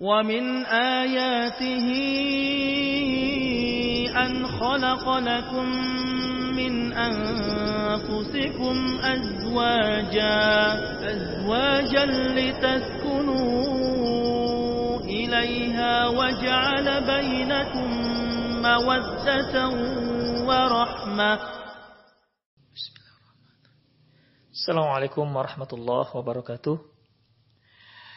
ومن آياته أن خلق لكم من أنفسكم أزواجا أزواجا لتسكنوا إليها وجعل بينكم مودة ورحمة. السلام عليكم ورحمة الله وبركاته.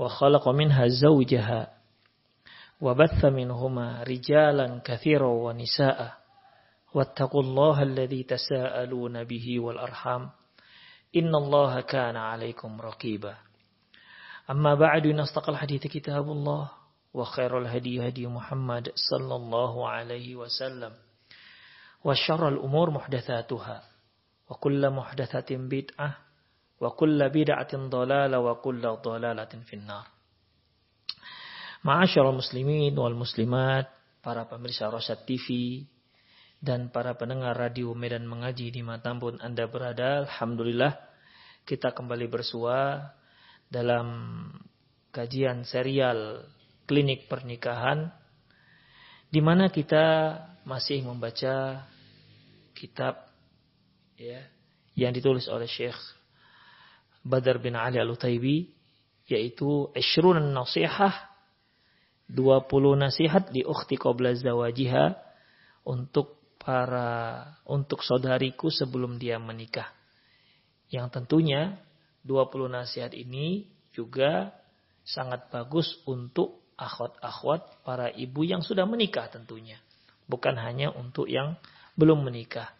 وخلق منها زوجها وبث منهما رجالا كثيرا ونساء واتقوا الله الذي تساءلون به والأرحام. إن الله كان عليكم رقيبا. أما بعد نستقل الحديث كتاب الله وخير الهدي هدي محمد صلى الله عليه وسلم. وشر الأمور محدثاتها وكل محدثة بدعة Wa kulla bid'atin dalala wa kulla dalalatin finnar. Ma'asyarul muslimin wal muslimat, para pemirsa Rosat TV, dan para pendengar radio Medan Mengaji di Matambun Anda berada, Alhamdulillah, kita kembali bersua dalam kajian serial klinik pernikahan, di mana kita masih membaca kitab ya, yang ditulis oleh Syekh Badar bin Ali Al-Utaibi yaitu Ishrun Nasihah 20 nasihat di ukhti qabla zawajiha untuk para untuk saudariku sebelum dia menikah. Yang tentunya 20 nasihat ini juga sangat bagus untuk akhwat-akhwat para ibu yang sudah menikah tentunya. Bukan hanya untuk yang belum menikah.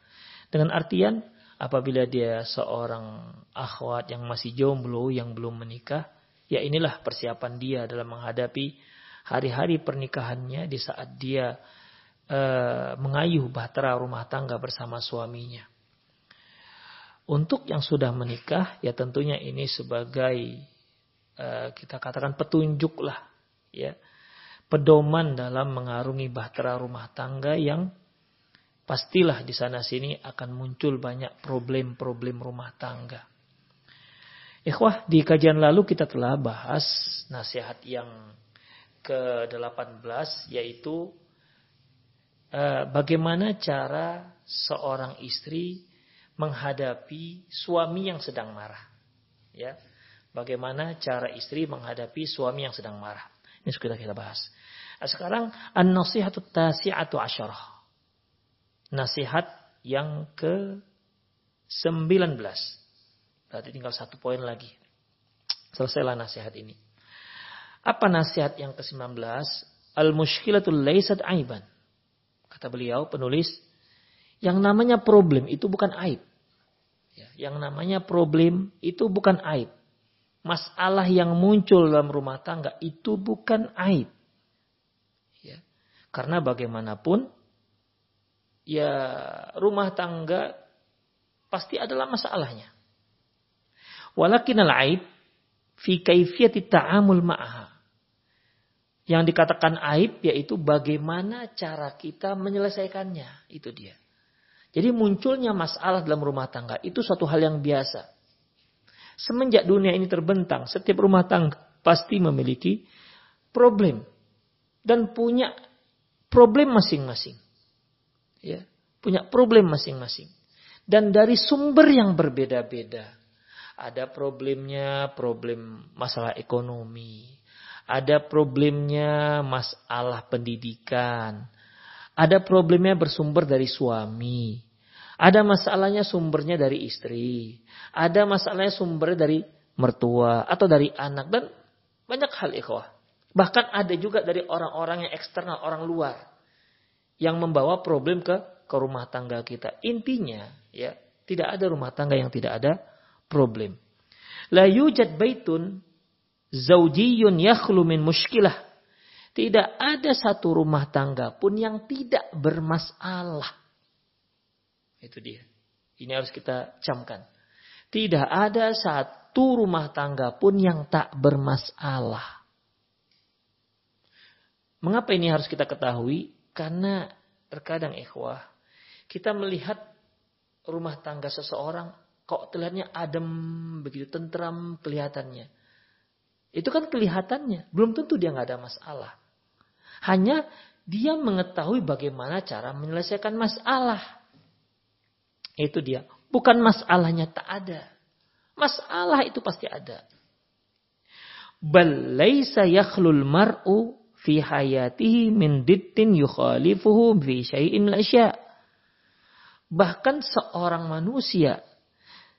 Dengan artian apabila dia seorang akhwat yang masih jomblo yang belum menikah, ya inilah persiapan dia dalam menghadapi hari-hari pernikahannya di saat dia uh, mengayuh bahtera rumah tangga bersama suaminya. Untuk yang sudah menikah, ya tentunya ini sebagai uh, kita katakan petunjuk lah, ya pedoman dalam mengarungi bahtera rumah tangga yang pastilah di sana sini akan muncul banyak problem-problem rumah tangga. Ikhwah, di kajian lalu kita telah bahas nasihat yang ke-18 yaitu uh, bagaimana cara seorang istri menghadapi suami yang sedang marah. Ya. Bagaimana cara istri menghadapi suami yang sedang marah. Ini sudah kita bahas. Sekarang an-nasihatut tasi'atu asyarah. Nasihat yang ke-19. Berarti tinggal satu poin lagi. Selesailah nasihat ini. Apa nasihat yang ke-19? Al-mushkilatul laisat aiban. Kata beliau penulis, yang namanya problem itu bukan aib. Ya, yang namanya problem itu bukan aib. Masalah yang muncul dalam rumah tangga itu bukan aib. Ya, karena bagaimanapun, ya rumah tangga pasti adalah masalahnya. Walakin al-aib fi kaifiyati ta'amul ma'aha. Yang dikatakan aib yaitu bagaimana cara kita menyelesaikannya. Itu dia. Jadi munculnya masalah dalam rumah tangga itu suatu hal yang biasa. Semenjak dunia ini terbentang, setiap rumah tangga pasti memiliki problem dan punya problem masing-masing. Ya, punya problem masing-masing. Dan dari sumber yang berbeda-beda. Ada problemnya, problem masalah ekonomi, ada problemnya masalah pendidikan. Ada problemnya bersumber dari suami. Ada masalahnya sumbernya dari istri. Ada masalahnya sumbernya dari mertua atau dari anak dan banyak hal ikhwah. Bahkan ada juga dari orang-orang yang eksternal, orang luar yang membawa problem ke ke rumah tangga kita. Intinya ya, tidak ada rumah tangga yang tidak ada problem. La yujad baitun zaujiyun yakhlu min muskilah. Tidak ada satu rumah tangga pun yang tidak bermasalah. Itu dia. Ini harus kita camkan. Tidak ada satu rumah tangga pun yang tak bermasalah. Mengapa ini harus kita ketahui? Karena terkadang ikhwah, kita melihat rumah tangga seseorang kok terlihatnya adem, begitu tentram kelihatannya. Itu kan kelihatannya, belum tentu dia nggak ada masalah. Hanya dia mengetahui bagaimana cara menyelesaikan masalah. Itu dia. Bukan masalahnya tak ada. Masalah itu pasti ada. Bal laisa yakhlul mar'u fi hayatihi min dittin yukhalifuhu fi syai'in asya. Bahkan seorang manusia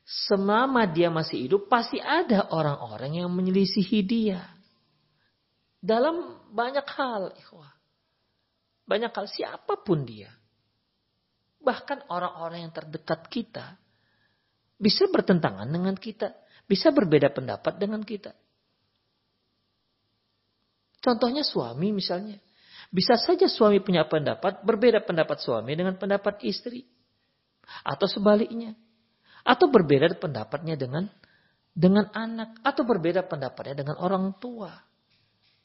selama dia masih hidup pasti ada orang-orang yang menyelisihi dia. Dalam banyak hal, ikhwah. Banyak hal siapa pun dia. Bahkan orang-orang yang terdekat kita bisa bertentangan dengan kita, bisa berbeda pendapat dengan kita. Contohnya suami misalnya. Bisa saja suami punya pendapat, berbeda pendapat suami dengan pendapat istri. Atau sebaliknya. Atau berbeda pendapatnya dengan dengan anak. Atau berbeda pendapatnya dengan orang tua.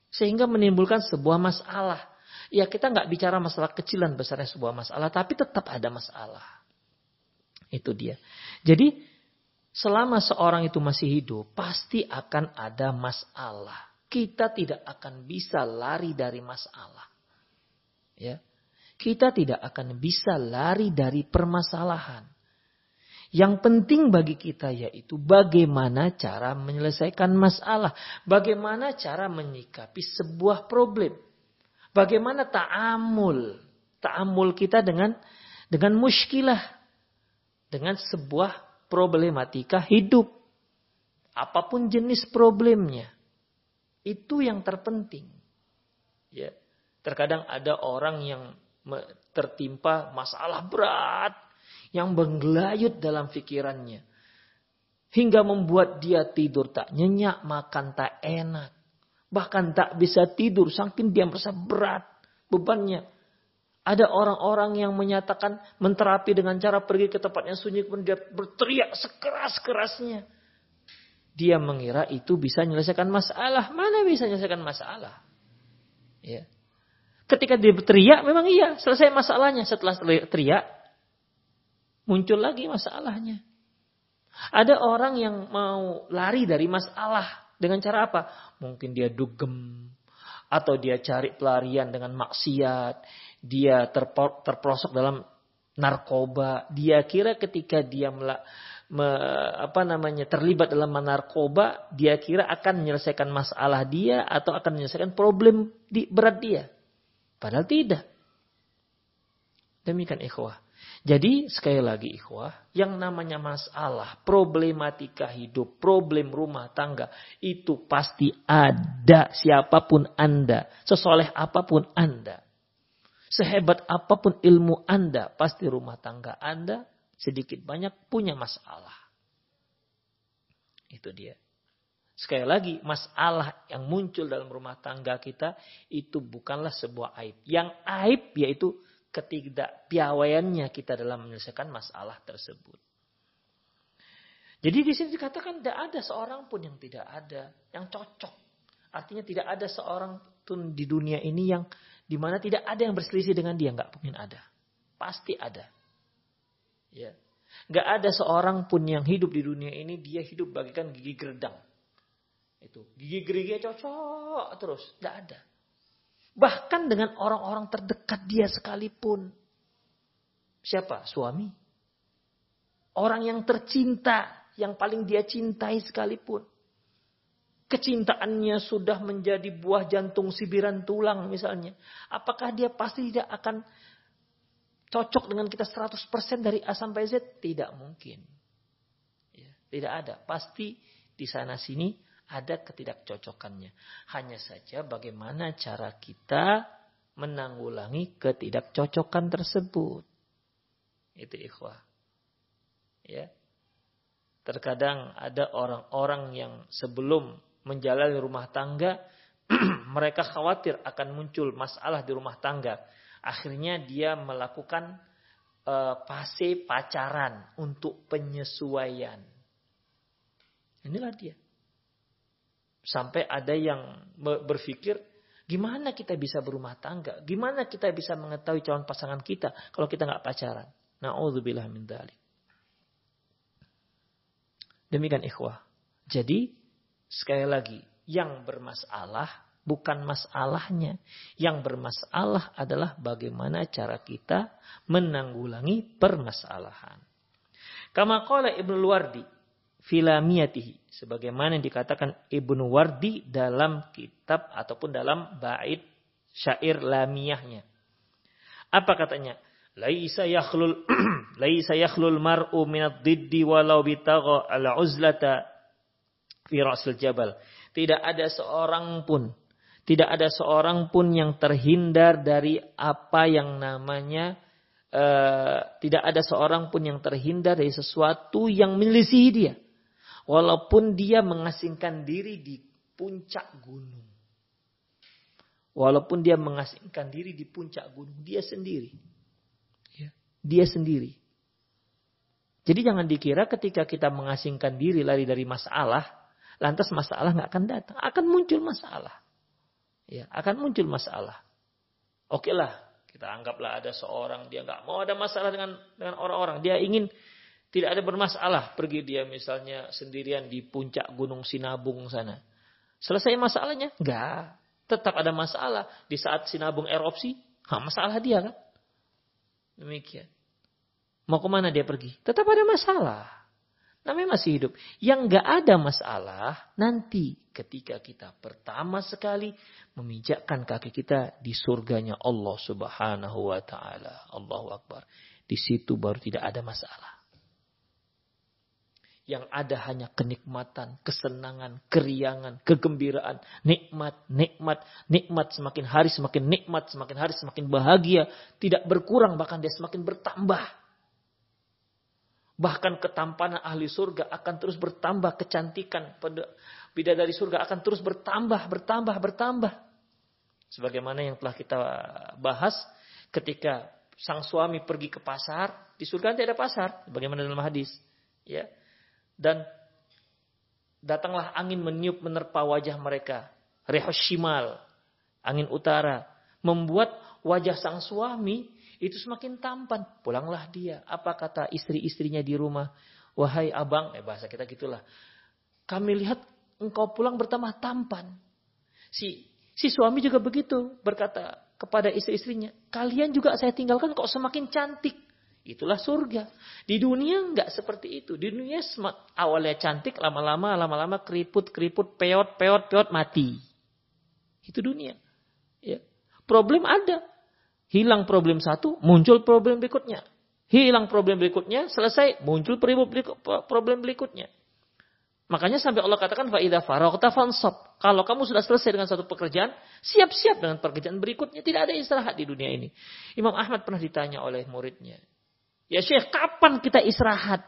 Sehingga menimbulkan sebuah masalah Ya kita nggak bicara masalah kecilan besarnya sebuah masalah, tapi tetap ada masalah. Itu dia. Jadi selama seorang itu masih hidup, pasti akan ada masalah. Kita tidak akan bisa lari dari masalah. Ya. Kita tidak akan bisa lari dari permasalahan. Yang penting bagi kita yaitu bagaimana cara menyelesaikan masalah, bagaimana cara menyikapi sebuah problem. Bagaimana ta'amul? Ta'amul kita dengan dengan muskilah. Dengan sebuah problematika hidup. Apa pun jenis problemnya. Itu yang terpenting. Ya. Terkadang ada orang yang tertimpa masalah berat yang menggelayut dalam pikirannya hingga membuat dia tidur tak nyenyak, makan tak enak. Bahkan tak bisa tidur saking dia merasa berat bebannya. Ada orang-orang yang menyatakan menterapi dengan cara pergi ke tempat yang sunyi kemudian dia berteriak sekeras-kerasnya. Dia mengira itu bisa menyelesaikan masalah. Mana bisa menyelesaikan masalah? Ya. Ketika dia berteriak memang iya selesai masalahnya. Setelah teriak muncul lagi masalahnya. Ada orang yang mau lari dari masalah dengan cara apa? Mungkin dia dugem. Atau dia cari pelarian dengan maksiat. Dia terprosok dalam narkoba. Dia kira ketika dia melak, me, apa namanya terlibat dalam narkoba, dia kira akan menyelesaikan masalah dia atau akan menyelesaikan problem di, berat dia. Padahal tidak. Demikian ikhwah. Jadi sekali lagi ikhwah, yang namanya masalah, problematika hidup, problem rumah tangga, itu pasti ada siapa pun Anda, sesoleh apa pun Anda. Sehebat apa pun ilmu Anda, pasti rumah tangga Anda sedikit banyak punya masalah. Itu dia. Sekali lagi, masalah yang muncul dalam rumah tangga kita itu bukanlah sebuah aib. Yang aib yaitu ketidakpiawaiannya kita dalam menyelesaikan masalah tersebut. Jadi di sini dikatakan tidak ada seorang pun yang tidak ada, yang cocok. Artinya tidak ada seorang pun di dunia ini yang di mana tidak ada yang berselisih dengan dia, nggak mungkin ada. Pasti ada. Ya. Nggak ada seorang pun yang hidup di dunia ini dia hidup bagikan gigi geredang. Itu gigi geriginya cocok terus, nggak ada. Bahkan dengan orang-orang terdekat dia sekalipun. Siapa? Suami. Orang yang tercinta, yang paling dia cintai sekalipun. Kecintaannya sudah menjadi buah jantung sibiran tulang misalnya. Apakah dia pasti tidak akan cocok dengan kita 100% dari A sampai Z? Tidak mungkin. Ya, tidak ada. Pasti di sana sini ada ketidakcocokannya. Hanya saja bagaimana cara kita menanggulangi ketidakcocokan tersebut. Itu ikhwah. Ya. Terkadang ada orang-orang yang sebelum menjalani rumah tangga mereka khawatir akan muncul masalah di rumah tangga Akhirnya dia melakukan uh, fase pacaran untuk penyesuaian. Inilah dia. Sampai ada yang berpikir, gimana kita bisa berumah tangga? Gimana kita bisa mengetahui calon pasangan kita kalau kita nggak pacaran? Na'udzubillah min dalik. Demikian ikhwah. Jadi, sekali lagi, yang bermasalah bukan masalahnya. Yang bermasalah adalah bagaimana cara kita menanggulangi permasalahan. Kama qala Ibnu Wardi filamiyatihi sebagaimana yang dikatakan Ibnu Wardi dalam kitab ataupun dalam bait syair lamiyahnya. Apa katanya? Laisa yakhlul laisa yakhlul mar'u min ad-diddi walau bitagha al-uzlata fi ra'sil jabal. Tidak ada seorang pun tidak ada seorang pun yang terhindar dari apa yang namanya uh, tidak ada seorang pun yang terhindar dari sesuatu yang menyelisihi dia. Walaupun dia mengasingkan diri di puncak gunung. Walaupun dia mengasingkan diri di puncak gunung, dia sendiri. Ya, dia sendiri. Jadi jangan dikira ketika kita mengasingkan diri lari dari masalah, lantas masalah nggak akan datang. Akan muncul masalah ya akan muncul masalah. Oke lah, kita anggaplah ada seorang dia nggak mau ada masalah dengan dengan orang-orang. Dia ingin tidak ada bermasalah. Pergi dia misalnya sendirian di puncak Gunung Sinabung sana. Selesai masalahnya? Enggak. Tetap ada masalah. Di saat Sinabung erupsi, ha, masalah dia kan? Demikian. Mau ke mana dia pergi? Tetap ada masalah. Namanya masih hidup. Yang nggak ada masalah nanti ketika kita pertama sekali memijakkan kaki kita di surganya Allah Subhanahu wa taala. Allahu Akbar. Di situ baru tidak ada masalah. Yang ada hanya kenikmatan, kesenangan, keriangan, kegembiraan, nikmat, nikmat, nikmat semakin hari semakin nikmat, semakin hari semakin bahagia, tidak berkurang bahkan dia semakin bertambah. Bahkan ketampanan ahli surga akan terus bertambah. Kecantikan bidadari surga akan terus bertambah, bertambah, bertambah. Sebagaimana yang telah kita bahas ketika sang suami pergi ke pasar. Di surga nanti ada pasar. Bagaimana dalam hadis. ya Dan datanglah angin meniup menerpa wajah mereka. Rehoshimal. Angin utara. Membuat wajah sang suami itu semakin tampan. Pulanglah dia. Apa kata istri-istrinya di rumah? Wahai abang, eh bahasa kita gitulah. Kami lihat engkau pulang bertambah tampan. Si si suami juga begitu berkata kepada istri-istrinya, kalian juga saya tinggalkan kok semakin cantik. Itulah surga. Di dunia enggak seperti itu. Di dunia awalnya cantik, lama-lama, lama-lama keriput, keriput, peot, peot, peot, mati. Itu dunia. Ya. Problem ada. Hilang problem satu, muncul problem berikutnya. Hilang problem berikutnya, selesai, muncul problem berikutnya. Makanya sampai Allah katakan faida faraqta fansab. Kalau kamu sudah selesai dengan satu pekerjaan, siap-siap dengan pekerjaan berikutnya. Tidak ada istirahat di dunia ini. Imam Ahmad pernah ditanya oleh muridnya. Ya Syekh, kapan kita istirahat?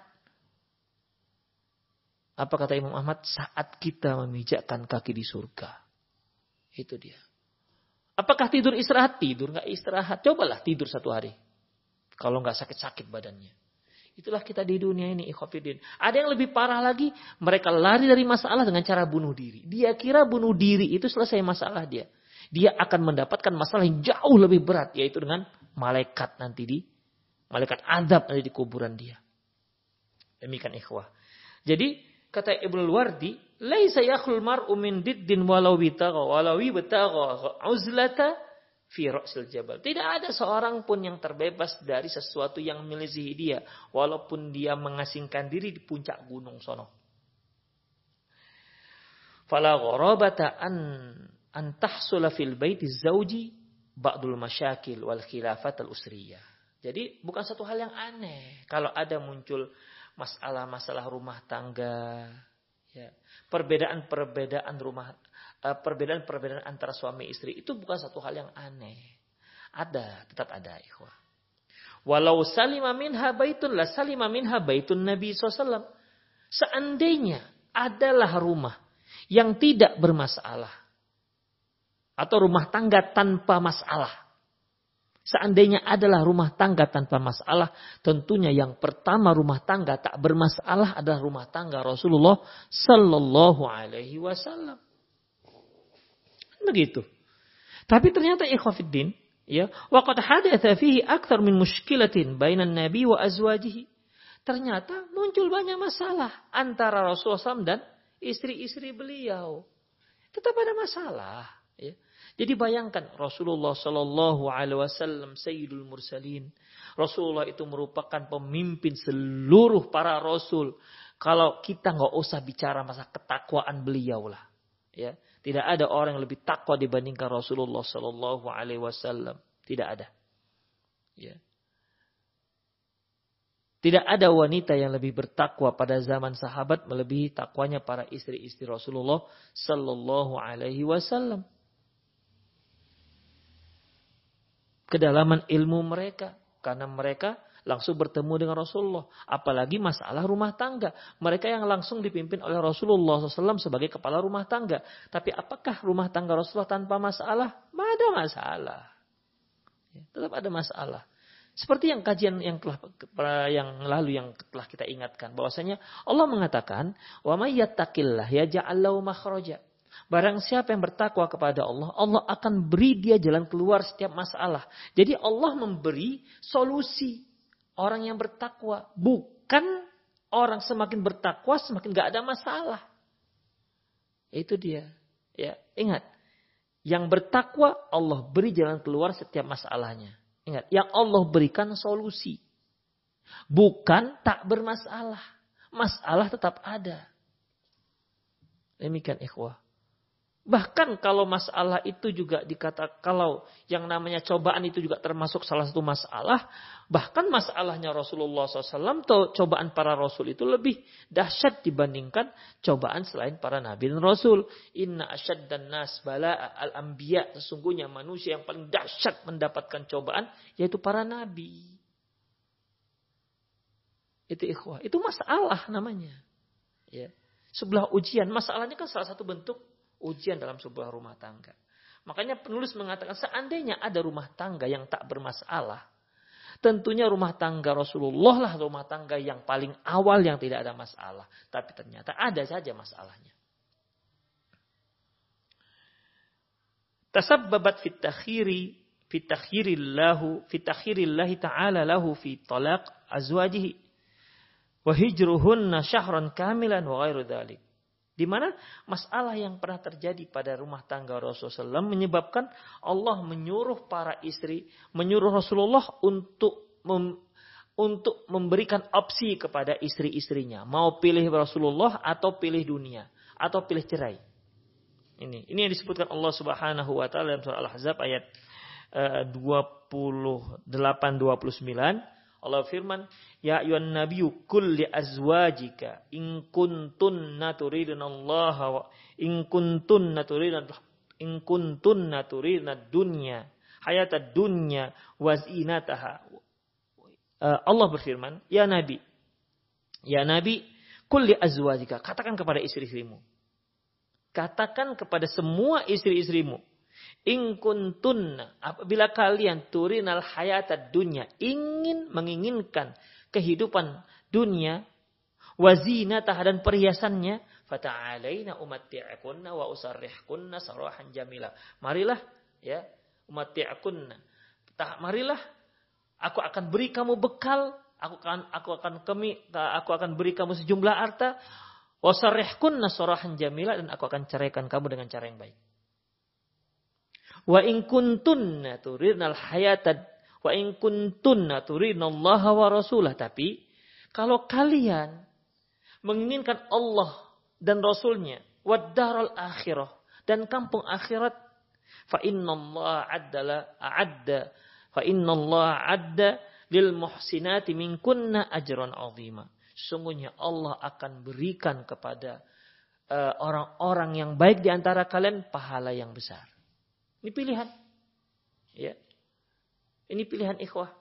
Apa kata Imam Ahmad? Saat kita memijakkan kaki di surga. Itu dia. Apakah tidur istirahat? Tidur nggak istirahat. Cobalah tidur satu hari. Kalau nggak sakit-sakit badannya. Itulah kita di dunia ini, ikhwafidin. Ada yang lebih parah lagi, mereka lari dari masalah dengan cara bunuh diri. Dia kira bunuh diri itu selesai masalah dia. Dia akan mendapatkan masalah yang jauh lebih berat, yaitu dengan malaikat nanti di malaikat adab nanti di kuburan dia. Demikian ikhwah. Jadi kata Ibnu Wardi, laisa yakhlul mar'u min diddin walau bitagha walau bitagha uzlata fi ra'sil jabal. Tidak ada seorang pun yang terbebas dari sesuatu yang melisihi dia walaupun dia mengasingkan diri di puncak gunung sono. Fala gharabata an an tahsula fil baiti zauji ba'dul masyakil wal khilafat al usriyah. Jadi bukan satu hal yang aneh kalau ada muncul masalah-masalah rumah tangga, ya perbedaan-perbedaan rumah, eh, perbedaan-perbedaan antara suami istri itu bukan satu hal yang aneh. Ada, tetap ada, ikhwah. Walau salima minha baitun la salima minha baitun Nabi SAW. Seandainya adalah rumah yang tidak bermasalah. Atau rumah tangga tanpa masalah. Seandainya adalah rumah tangga tanpa masalah, tentunya yang pertama rumah tangga tak bermasalah adalah rumah tangga Rasulullah Sallallahu Alaihi Wasallam. Begitu. Tapi ternyata ikhwafiddin, ya, waqad hadatha fihi akthar min mushkilatin bainan nabi wa azwajihi. Ternyata muncul banyak masalah antara Rasulullah SAW dan istri-istri beliau. Tetap ada masalah. Ya. Jadi bayangkan Rasulullah Shallallahu Alaihi Wasallam Sayyidul Mursalin. Rasulullah itu merupakan pemimpin seluruh para rasul. Kalau kita nggak usah bicara masa ketakwaan beliau lah, ya tidak ada orang yang lebih takwa dibandingkan Rasulullah Shallallahu Alaihi Wasallam. Tidak ada. Ya. Tidak ada wanita yang lebih bertakwa pada zaman sahabat melebihi takwanya para istri-istri Rasulullah Sallallahu Alaihi Wasallam. Kedalaman ilmu mereka. Karena mereka langsung bertemu dengan Rasulullah. Apalagi masalah rumah tangga. Mereka yang langsung dipimpin oleh Rasulullah SAW sebagai kepala rumah tangga. Tapi apakah rumah tangga Rasulullah tanpa masalah? Ada masalah. Ya, tetap ada masalah. Seperti yang kajian yang telah yang lalu yang telah kita ingatkan bahwasanya Allah mengatakan wa may yattaqillah yaj'al lahu makhraja Barang siapa yang bertakwa kepada Allah, Allah akan beri dia jalan keluar setiap masalah. Jadi Allah memberi solusi orang yang bertakwa. Bukan orang semakin bertakwa semakin gak ada masalah. Itu dia. Ya, ingat. Yang bertakwa Allah beri jalan keluar setiap masalahnya. Ingat, yang Allah berikan solusi. Bukan tak bermasalah. Masalah tetap ada. Demikian ikhwah. Bahkan kalau masalah itu juga dikata kalau yang namanya cobaan itu juga termasuk salah satu masalah, bahkan masalahnya Rasulullah SAW atau cobaan para Rasul itu lebih dahsyat dibandingkan cobaan selain para Nabi dan Rasul. Inna asyad dan nas bala al anbiya sesungguhnya manusia yang paling dahsyat mendapatkan cobaan yaitu para Nabi. Itu ikhwah, itu masalah namanya. Ya. Sebelah ujian, masalahnya kan salah satu bentuk ujian dalam sebuah rumah tangga. Makanya penulis mengatakan seandainya ada rumah tangga yang tak bermasalah, tentunya rumah tangga Rasulullah lah rumah tangga yang paling awal yang tidak ada masalah. Tapi ternyata ada saja masalahnya. Tasabbabat fit takhiri fit takhirillahu fit takhirillahi ta'ala lahu fi talaq azwajihi wa hijruhunna syahran kamilan wa ghairu dhalik. Di mana masalah yang pernah terjadi pada rumah tangga Rasulullah SAW menyebabkan Allah menyuruh para istri, menyuruh Rasulullah untuk mem, untuk memberikan opsi kepada istri-istrinya. Mau pilih Rasulullah atau pilih dunia. Atau pilih cerai. Ini ini yang disebutkan Allah Subhanahu wa taala dalam surah Al-Ahzab ayat uh, 28 29 Allah firman, Ya ayuhan nabiyyu kul li azwajika in kuntunna turidun Allah wa in kuntunna turidun in kuntunna turidun dunya hayatad dunya wa zinataha. Uh, Allah berfirman, Ya Nabi, Ya Nabi, kul li azwajika, katakan kepada istri-istrimu. Katakan kepada semua istri-istrimu In kuntunna, apabila kalian turinal hayata dunya, ingin menginginkan kehidupan dunia, wazinatah dan perhiasannya, fata'alaina umatti'akunna wa usarrihkunna sarahan jamila. Marilah ya, umatti'akunna. Marilah aku akan beri kamu bekal, aku akan aku akan kami aku akan beri kamu sejumlah harta, wasarrihkunna sarahan jamila dan aku akan ceraikan kamu dengan cara yang baik. Wa in kuntunna turidnal hayatad wa in kuntunna Allah wa rasulah. Tapi kalau kalian menginginkan Allah dan Rasulnya, wad-daral akhirah dan kampung akhirat, fa inna Allah addala a'adda fa inna Allah adda lil muhsinati minkunna ajran azima. Sesungguhnya Allah akan berikan kepada eh, orang-orang uh, yang baik di antara kalian pahala yang besar. Ini pilihan. Ya. Ini pilihan ikhwah.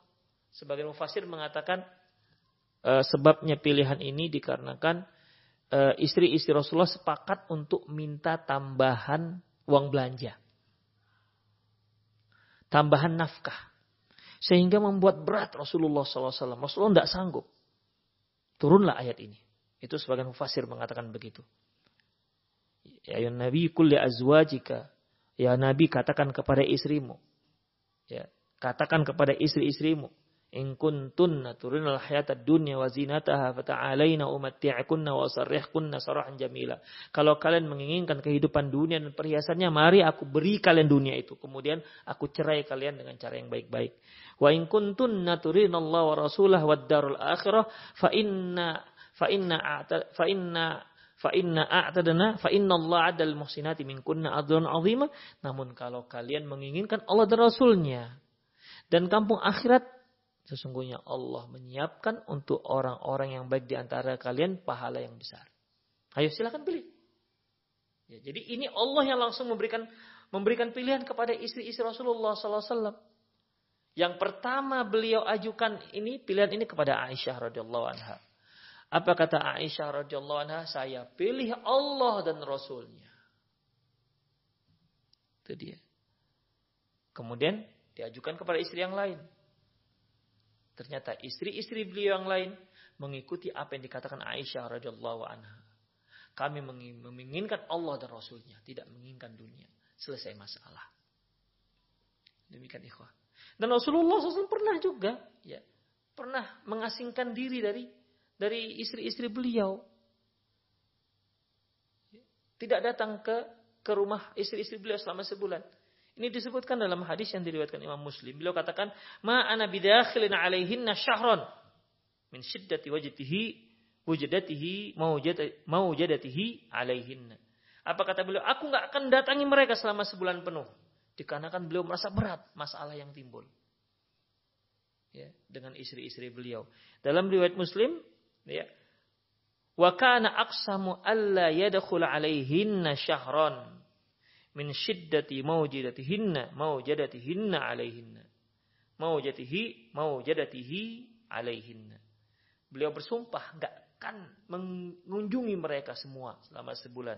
Sebagian mufasir mengatakan uh, sebabnya pilihan ini dikarenakan uh, istri-istri Rasulullah sepakat untuk minta tambahan uang belanja. Tambahan nafkah. Sehingga membuat berat Rasulullah SAW. Rasulullah tidak sanggup. Turunlah ayat ini. Itu sebagian mufasir mengatakan begitu. Ya Nabi kulli azwajika. Ya Nabi katakan kepada istrimu. Ya, katakan kepada istri-istrimu. In kuntunna turinal hayata dunya wa zinataha fata'alaina umatti'akunna wa sarrihkunna sarahan jamila. Kalau kalian menginginkan kehidupan dunia dan perhiasannya, mari aku beri kalian dunia itu. Kemudian aku cerai kalian dengan cara yang baik-baik. Wa in kuntunna turinallaha wa rasulah wa darul akhirah fa inna fa inna fa inna fa inna a'tadna fa inna Allah adal. Namun kalau kalian menginginkan Allah dan Rasulnya dan kampung akhirat Sesungguhnya Allah menyiapkan untuk orang-orang yang baik di antara kalian pahala yang besar. Ayo silakan pilih. Ya, jadi ini Allah yang langsung memberikan memberikan pilihan kepada istri-istri Rasulullah SAW. Yang pertama beliau ajukan ini pilihan ini kepada Aisyah radhiyallahu anha. Apa kata Aisyah radhiyallahu anha? Saya pilih Allah dan Rasulnya. Itu dia. Kemudian diajukan kepada istri yang lain. Ternyata istri-istri beliau yang lain mengikuti apa yang dikatakan Aisyah radhiyallahu anha. Kami menginginkan Allah dan Rasulnya, tidak menginginkan dunia. Selesai masalah. Demikian ikhwah. Dan Rasulullah SAW pernah juga, ya, pernah mengasingkan diri dari dari istri-istri beliau. Tidak datang ke ke rumah istri-istri beliau selama sebulan. Ini disebutkan dalam hadis yang diriwayatkan Imam Muslim. Beliau katakan, "Ma ana bidakhilin alaihinna syahron min syiddati wajdihi wujudatihi maujadatihi alaihinna." Apa kata beliau? Aku nggak akan datangi mereka selama sebulan penuh. Dikarenakan beliau merasa berat masalah yang timbul. Ya, dengan istri-istri beliau. Dalam riwayat Muslim, ya, wa kana aqsamu alla yadkhul alaihinna syahron min syiddati maujidatihinna maujadatihinna alaihinna maujatihi maujadatihi alaihinna beliau bersumpah nggak akan mengunjungi mereka semua selama sebulan.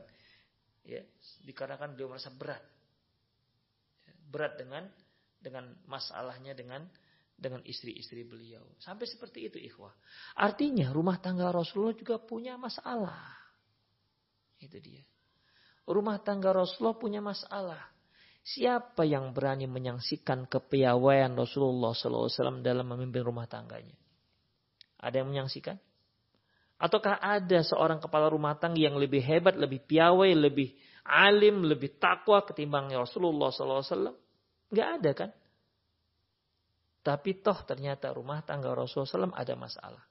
Ya dikarenakan beliau merasa berat. Ya, berat dengan dengan masalahnya dengan dengan istri-istri beliau sampai seperti itu ikhwah artinya rumah tangga Rasulullah juga punya masalah itu dia rumah tangga Rasulullah punya masalah. Siapa yang berani menyaksikan kepiawaian Rasulullah SAW dalam memimpin rumah tangganya? Ada yang menyaksikan? Ataukah ada seorang kepala rumah tangga yang lebih hebat, lebih piawai, lebih alim, lebih takwa ketimbang Rasulullah SAW? Gak ada kan? Tapi toh ternyata rumah tangga Rasulullah SAW ada masalah.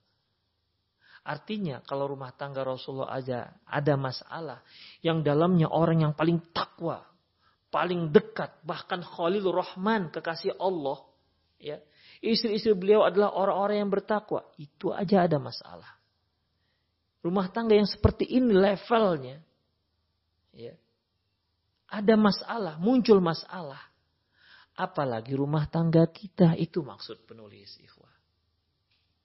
Artinya kalau rumah tangga Rasulullah aja ada masalah yang dalamnya orang yang paling takwa, paling dekat, bahkan Khalilur Rahman kekasih Allah, ya. Istri-istri beliau adalah orang-orang yang bertakwa. Itu aja ada masalah. Rumah tangga yang seperti ini levelnya, ya. Ada masalah, muncul masalah. Apalagi rumah tangga kita itu maksud penulis ikhwah.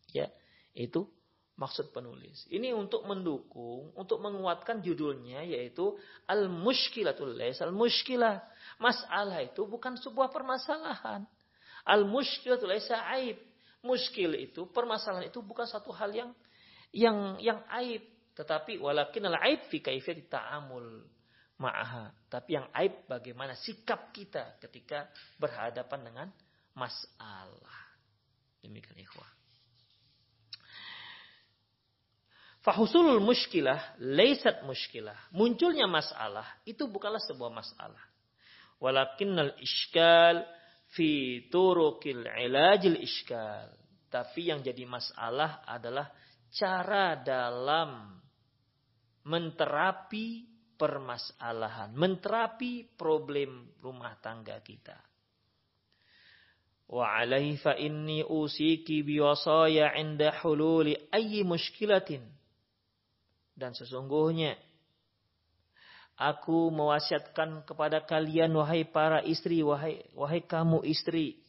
Ya, itu maksud penulis. Ini untuk mendukung, untuk menguatkan judulnya yaitu Al-Mushkilatul Lais. Al-Mushkilah. Masalah itu bukan sebuah permasalahan. Al-Mushkilatul Laisa aib. Muskil itu, permasalahan itu bukan satu hal yang yang yang aib. Tetapi walakin al-aib fi kaifiyati ta'amul ma'aha. Tapi yang aib bagaimana sikap kita ketika berhadapan dengan masalah. Demikian ikhwah. Fahusulul muskilah, leisat muskilah. Munculnya masalah, itu bukanlah sebuah masalah. Walakinnal iskal fi turukil ilajil iskal. Tapi yang jadi masalah adalah cara dalam menterapi permasalahan, menterapi problem rumah tangga kita. Wa alaihi fa inni usiki biwasaya inda hululi ayyi mushkilatin. Dan sesungguhnya aku mewasiatkan kepada kalian wahai para istri, wahai wahai kamu istri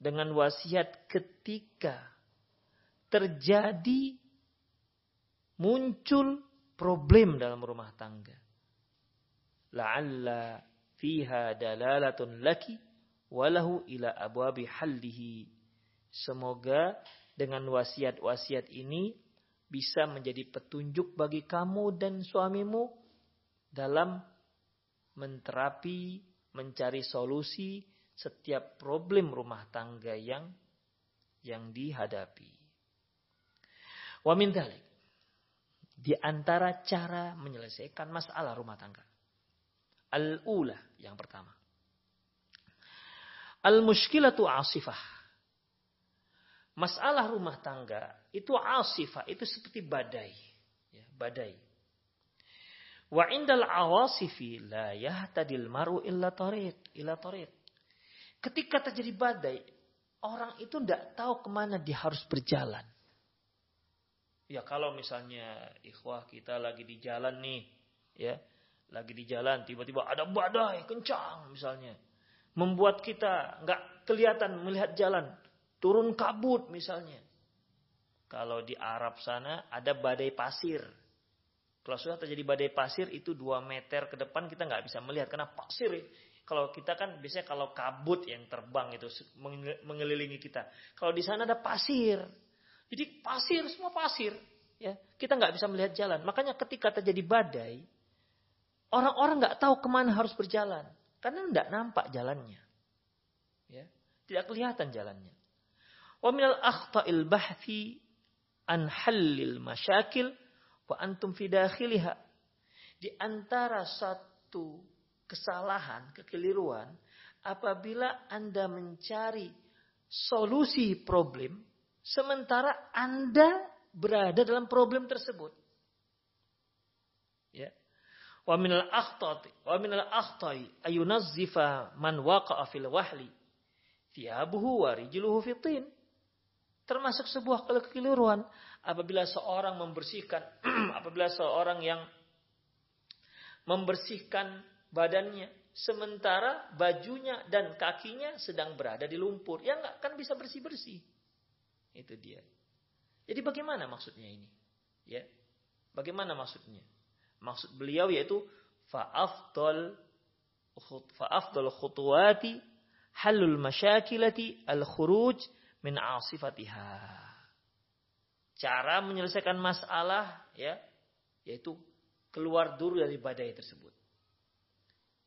dengan wasiat ketika terjadi muncul problem dalam rumah tangga. La'alla fiha dalalatun laki walahu ila abwabi hallihi. Semoga dengan wasiat-wasiat ini bisa menjadi petunjuk bagi kamu dan suamimu dalam menterapi, mencari solusi setiap problem rumah tangga yang yang dihadapi. Wa min. Di antara cara menyelesaikan masalah rumah tangga. Al-ula yang pertama. Al-mushkilatu asifah. Masalah rumah tangga itu asifah, itu seperti badai. Ya, badai. Wa indal awasifi la yahtadil maru illa tariq, illa tariq. Ketika terjadi badai, orang itu tidak tahu ke mana dia harus berjalan. Ya kalau misalnya ikhwah kita lagi di jalan nih, ya lagi di jalan tiba-tiba ada badai kencang misalnya, membuat kita nggak kelihatan melihat jalan, turun kabut misalnya. Kalau di Arab sana ada badai pasir. Kalau sudah terjadi badai pasir itu 2 meter ke depan kita nggak bisa melihat karena pasir kalau kita kan biasanya kalau kabut yang terbang itu mengelilingi kita. Kalau di sana ada pasir. Jadi pasir, semua pasir. Ya, kita nggak bisa melihat jalan. Makanya ketika terjadi badai, orang-orang nggak tahu ke mana harus berjalan. Karena nggak nampak jalannya. Ya, tidak kelihatan jalannya. Wa minal akhta'il bahthi an halil masyakil wa antum fi dakhiliha. Di antara satu kesalahan, kekeliruan apabila Anda mencari solusi problem sementara Anda berada dalam problem tersebut. Ya. Wa minal akhtati wa minal akhtai ayunazzifa man waqa'a fil wahli thiyabuhu wa rijluhu fitin. Termasuk sebuah kekeliruan apabila seorang membersihkan apabila seorang yang membersihkan badannya sementara bajunya dan kakinya sedang berada di lumpur. Ya nggak kan bisa bersih-bersih. Itu dia. Jadi bagaimana maksudnya ini? Ya. Bagaimana maksudnya? Maksud beliau yaitu fa'afdal fa'afdal khutuwati halul masyakilati al-khuruj min asifatiha. Cara menyelesaikan masalah ya yaitu keluar dulu dari badai tersebut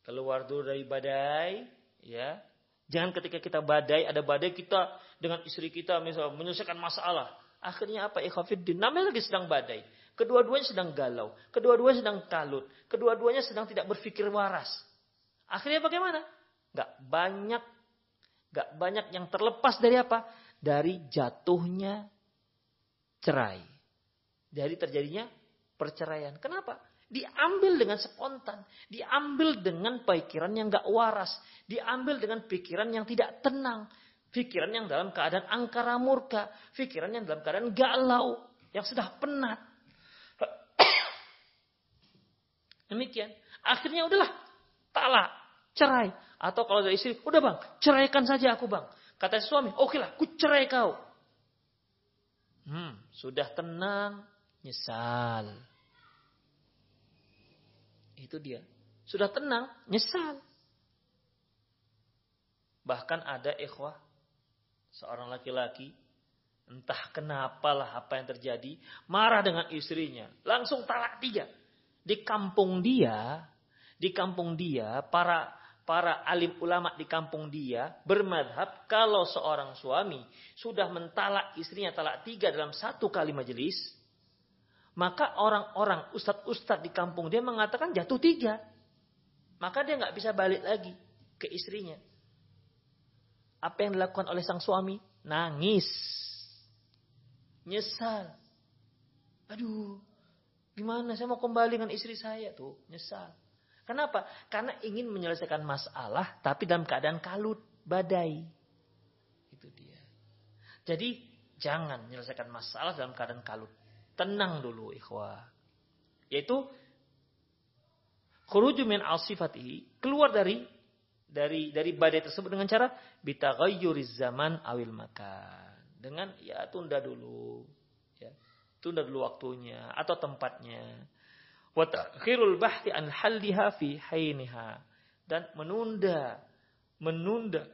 keluar dulu dari badai, ya. Jangan ketika kita badai, ada badai kita dengan istri kita misalnya menyelesaikan masalah. Akhirnya apa? Ikhafiddin. Namanya lagi sedang badai. Kedua-duanya sedang galau. Kedua-duanya sedang kalut. Kedua-duanya sedang tidak berpikir waras. Akhirnya bagaimana? Gak banyak. Gak banyak yang terlepas dari apa? Dari jatuhnya cerai. Dari terjadinya perceraian. Kenapa? Diambil dengan spontan. Diambil dengan pikiran yang gak waras. Diambil dengan pikiran yang tidak tenang. Pikiran yang dalam keadaan angkara murka. Pikiran yang dalam keadaan galau. Yang sudah penat. Demikian. Akhirnya udahlah. Talak. Cerai. Atau kalau dari istri. Udah bang. Ceraikan saja aku bang. Kata suami. Oke lah. Ku cerai kau. Hmm. Sudah tenang. Nyesal itu dia. Sudah tenang, nyesal. Bahkan ada ikhwah, seorang laki-laki, entah kenapalah apa yang terjadi, marah dengan istrinya, langsung talak tiga. Di kampung dia, di kampung dia, para para alim ulama di kampung dia bermadhab kalau seorang suami sudah mentalak istrinya talak tiga dalam satu kali majelis, maka orang-orang ustadz-ustadz di kampung dia mengatakan jatuh tiga. Maka dia nggak bisa balik lagi ke istrinya. Apa yang dilakukan oleh sang suami? Nangis. Nyesal. Aduh, gimana saya mau kembali dengan istri saya tuh? Nyesal. Kenapa? Karena ingin menyelesaikan masalah tapi dalam keadaan kalut, badai. Jadi jangan menyelesaikan masalah dalam keadaan kalut. Tenang dulu ikhwah. Yaitu khuruju min al-sifati keluar dari dari dari badai tersebut dengan cara bitaghayyuriz zaman awil makan. Dengan ya tunda dulu ya. Tunda dulu waktunya atau tempatnya. Wa ta'khirul bahthi an halliha fi hainiha dan menunda menunda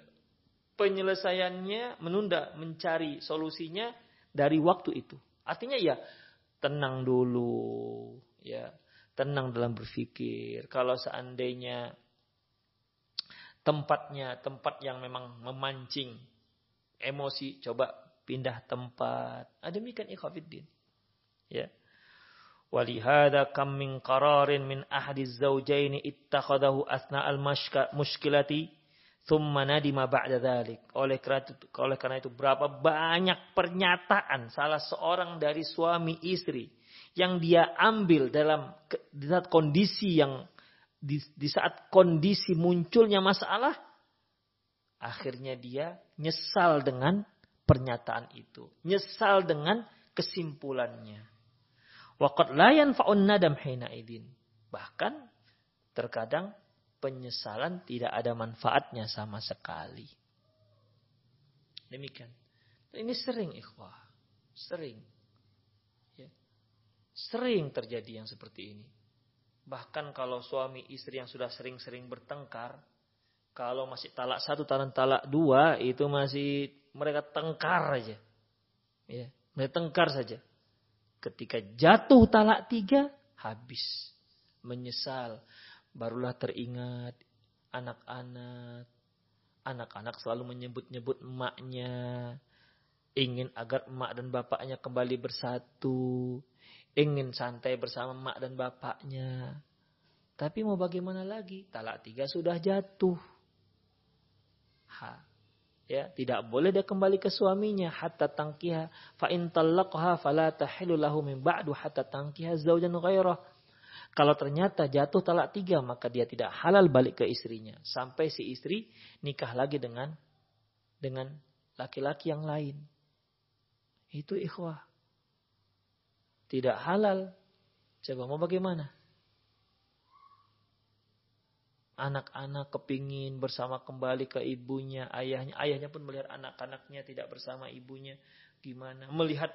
penyelesaiannya, menunda mencari solusinya dari waktu itu. Artinya ya tenang dulu, ya tenang dalam berpikir. Kalau seandainya tempatnya tempat yang memang memancing emosi, coba pindah tempat. Ada demikian ikhwafiddin. Ya. Walihada kam min qararin min ahdi zawjaini ittakhadahu asna al-mushkilati thumma nadima ba'da dhalik. Oleh karena itu, oleh karena itu berapa banyak pernyataan salah seorang dari suami istri yang dia ambil dalam di saat kondisi yang di, di saat kondisi munculnya masalah akhirnya dia nyesal dengan pernyataan itu, nyesal dengan kesimpulannya. Waqad la yanfa'un nadam hina idin. Bahkan terkadang penyesalan tidak ada manfaatnya sama sekali. Demikian. Ini sering ikhwah. Sering. Ya. Sering terjadi yang seperti ini. Bahkan kalau suami istri yang sudah sering-sering bertengkar, kalau masih talak satu, talak talak dua, itu masih mereka tengkar aja. Ya, mereka tengkar saja. Ketika jatuh talak tiga, habis. Menyesal. Barulah teringat anak-anak. Anak-anak selalu menyebut-nyebut emaknya. Ingin agar emak dan bapaknya kembali bersatu. Ingin santai bersama emak dan bapaknya. Tapi mau bagaimana lagi? Talak tiga sudah jatuh. Ha ya tidak boleh dia kembali ke suaminya hatta tangkiha fa in talaqha fala tahilu lahu min ba'du hatta tangkiha zaujan ghairah. Kalau ternyata jatuh talak tiga maka dia tidak halal balik ke istrinya. Sampai si istri nikah lagi dengan dengan laki-laki yang lain. Itu ikhwah. Tidak halal. Coba mau bagaimana anak-anak kepingin bersama kembali ke ibunya, ayahnya. Ayahnya pun melihat anak-anaknya tidak bersama ibunya. Gimana? Melihat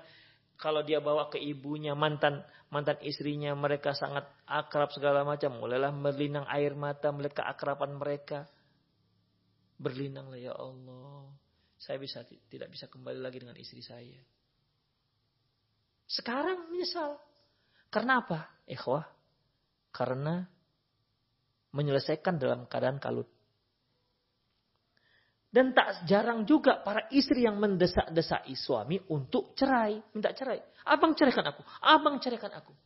kalau dia bawa ke ibunya, mantan mantan istrinya, mereka sangat akrab segala macam. Mulailah berlinang air mata melihat keakraban mereka. Berlinanglah ya Allah. Saya bisa tidak bisa kembali lagi dengan istri saya. Sekarang menyesal. Karena apa? Ikhwah. Karena menyelesaikan dalam keadaan kalut. Dan tak jarang juga para istri yang mendesak-desai suami untuk cerai, minta cerai. Abang ceraikan aku, abang ceraikan aku.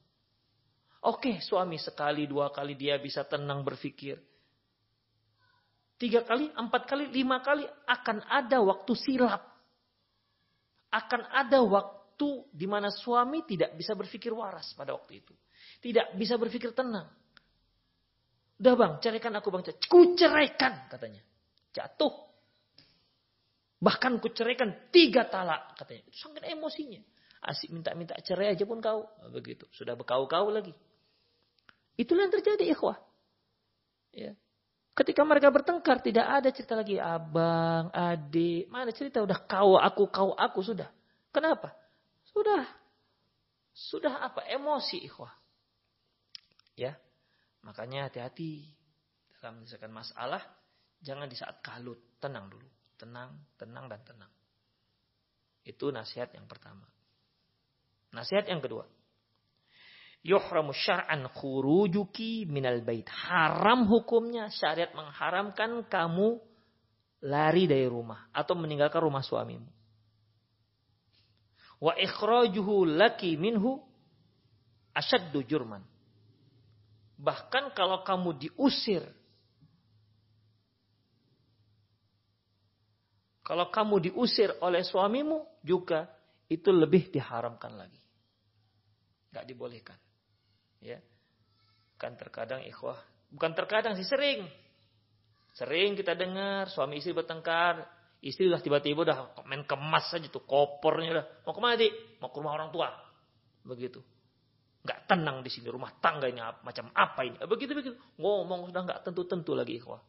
Oke, suami sekali, dua kali dia bisa tenang berpikir. Tiga kali, empat kali, lima kali akan ada waktu silap. Akan ada waktu di mana suami tidak bisa berpikir waras pada waktu itu. Tidak bisa berpikir tenang. Udah bang, ceraikan aku bang. Ku ceraikan katanya. Jatuh. Bahkan ku ceraikan tiga talak katanya. Sangat emosinya. Asik minta-minta cerai aja pun kau. Begitu. Sudah berkau-kau lagi. Itulah yang terjadi ikhwah. Ya. Ketika mereka bertengkar tidak ada cerita lagi abang, adik, mana cerita udah kau aku kau aku sudah. Kenapa? Sudah. Sudah apa? Emosi ikhwah. Ya. Makanya hati-hati dalam menyelesaikan masalah. Jangan di saat kalut. Tenang dulu. Tenang, tenang, dan tenang. Itu nasihat yang pertama. Nasihat yang kedua. Yuhramu syar'an khurujuki minal bait. Haram hukumnya syariat mengharamkan kamu lari dari rumah atau meninggalkan rumah suamimu. Wa ikhrajuhu laki minhu asyaddu jurman. Bahkan kalau kamu diusir. Kalau kamu diusir oleh suamimu juga itu lebih diharamkan lagi. Gak dibolehkan. Ya. Kan terkadang ikhwah. Bukan terkadang sih sering. Sering kita dengar suami istri bertengkar. Istri udah tiba-tiba udah main kemas saja tuh kopernya udah mau ke mana dik? Mau ke rumah orang tua. Begitu. Nggak tenang di sini rumah tangga ini macam apa ini? Begitu begitu. Ngomong sudah nggak tentu-tentu lagi ikhwah.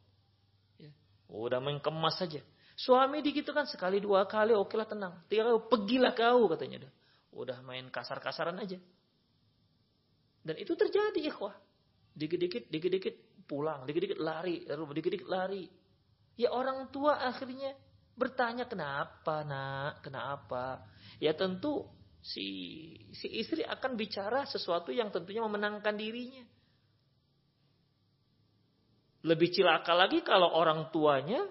Ya. Udah main kemas saja. Suami digitu kan sekali dua kali oke lah tenang. Tiga kali pergilah kau katanya udah. Udah main kasar-kasaran aja. Dan itu terjadi ikhwah. Dikit-dikit, dikit-dikit pulang, dikit-dikit lari, dikit-dikit lari. Ya orang tua akhirnya Bertanya kenapa nak, kenapa? Ya tentu si si istri akan bicara sesuatu yang tentunya memenangkan dirinya. Lebih cilaka lagi kalau orang tuanya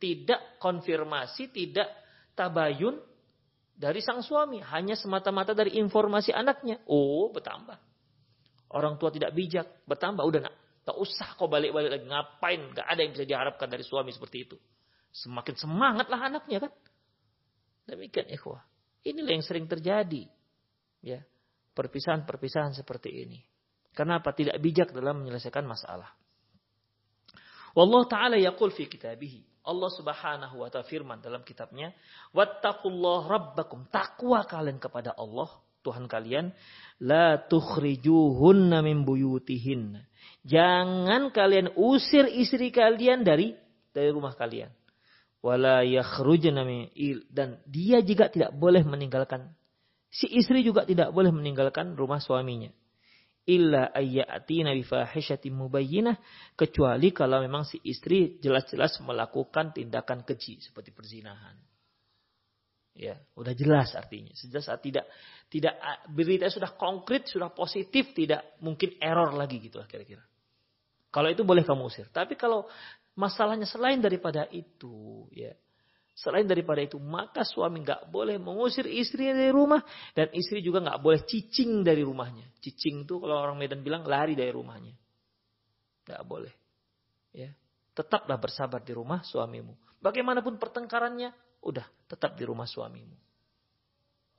tidak konfirmasi, tidak tabayun dari sang suami. Hanya semata-mata dari informasi anaknya. Oh, bertambah. Orang tua tidak bijak, bertambah. Udah nak, tak usah kau balik-balik lagi. Ngapain? Gak ada yang bisa diharapkan dari suami seperti itu. Semakin semangatlah anaknya kan. Demikian ikhwah. Inilah yang sering terjadi. Ya. Perpisahan-perpisahan seperti ini. Kenapa tidak bijak dalam menyelesaikan masalah? Wallahu taala yaqul fi kitabihi. Allah Subhanahu wa taala firman dalam kitabnya, "Wattaqullah rabbakum." Takwa kalian kepada Allah, Tuhan kalian, la tukhrijuhunna min buyutihin. Jangan kalian usir istri kalian dari dari rumah kalian wala yakhrujna dan dia juga tidak boleh meninggalkan si istri juga tidak boleh meninggalkan rumah suaminya. Illa ayyatina bi fahishatin mubayyinah kecuali kalau memang si istri jelas-jelas melakukan tindakan keji seperti perzinahan. Ya udah jelas artinya. Saat tidak tidak berita sudah konkret sudah positif tidak mungkin error lagi gitu kira-kira. Kalau itu boleh kamu usir. Tapi kalau Masalahnya selain daripada itu, ya. Selain daripada itu, maka suami nggak boleh mengusir istri dari rumah dan istri juga nggak boleh cicing dari rumahnya. Cicing itu kalau orang Medan bilang lari dari rumahnya. Nggak boleh. Ya. Tetaplah bersabar di rumah suamimu. Bagaimanapun pertengkarannya, udah tetap di rumah suamimu.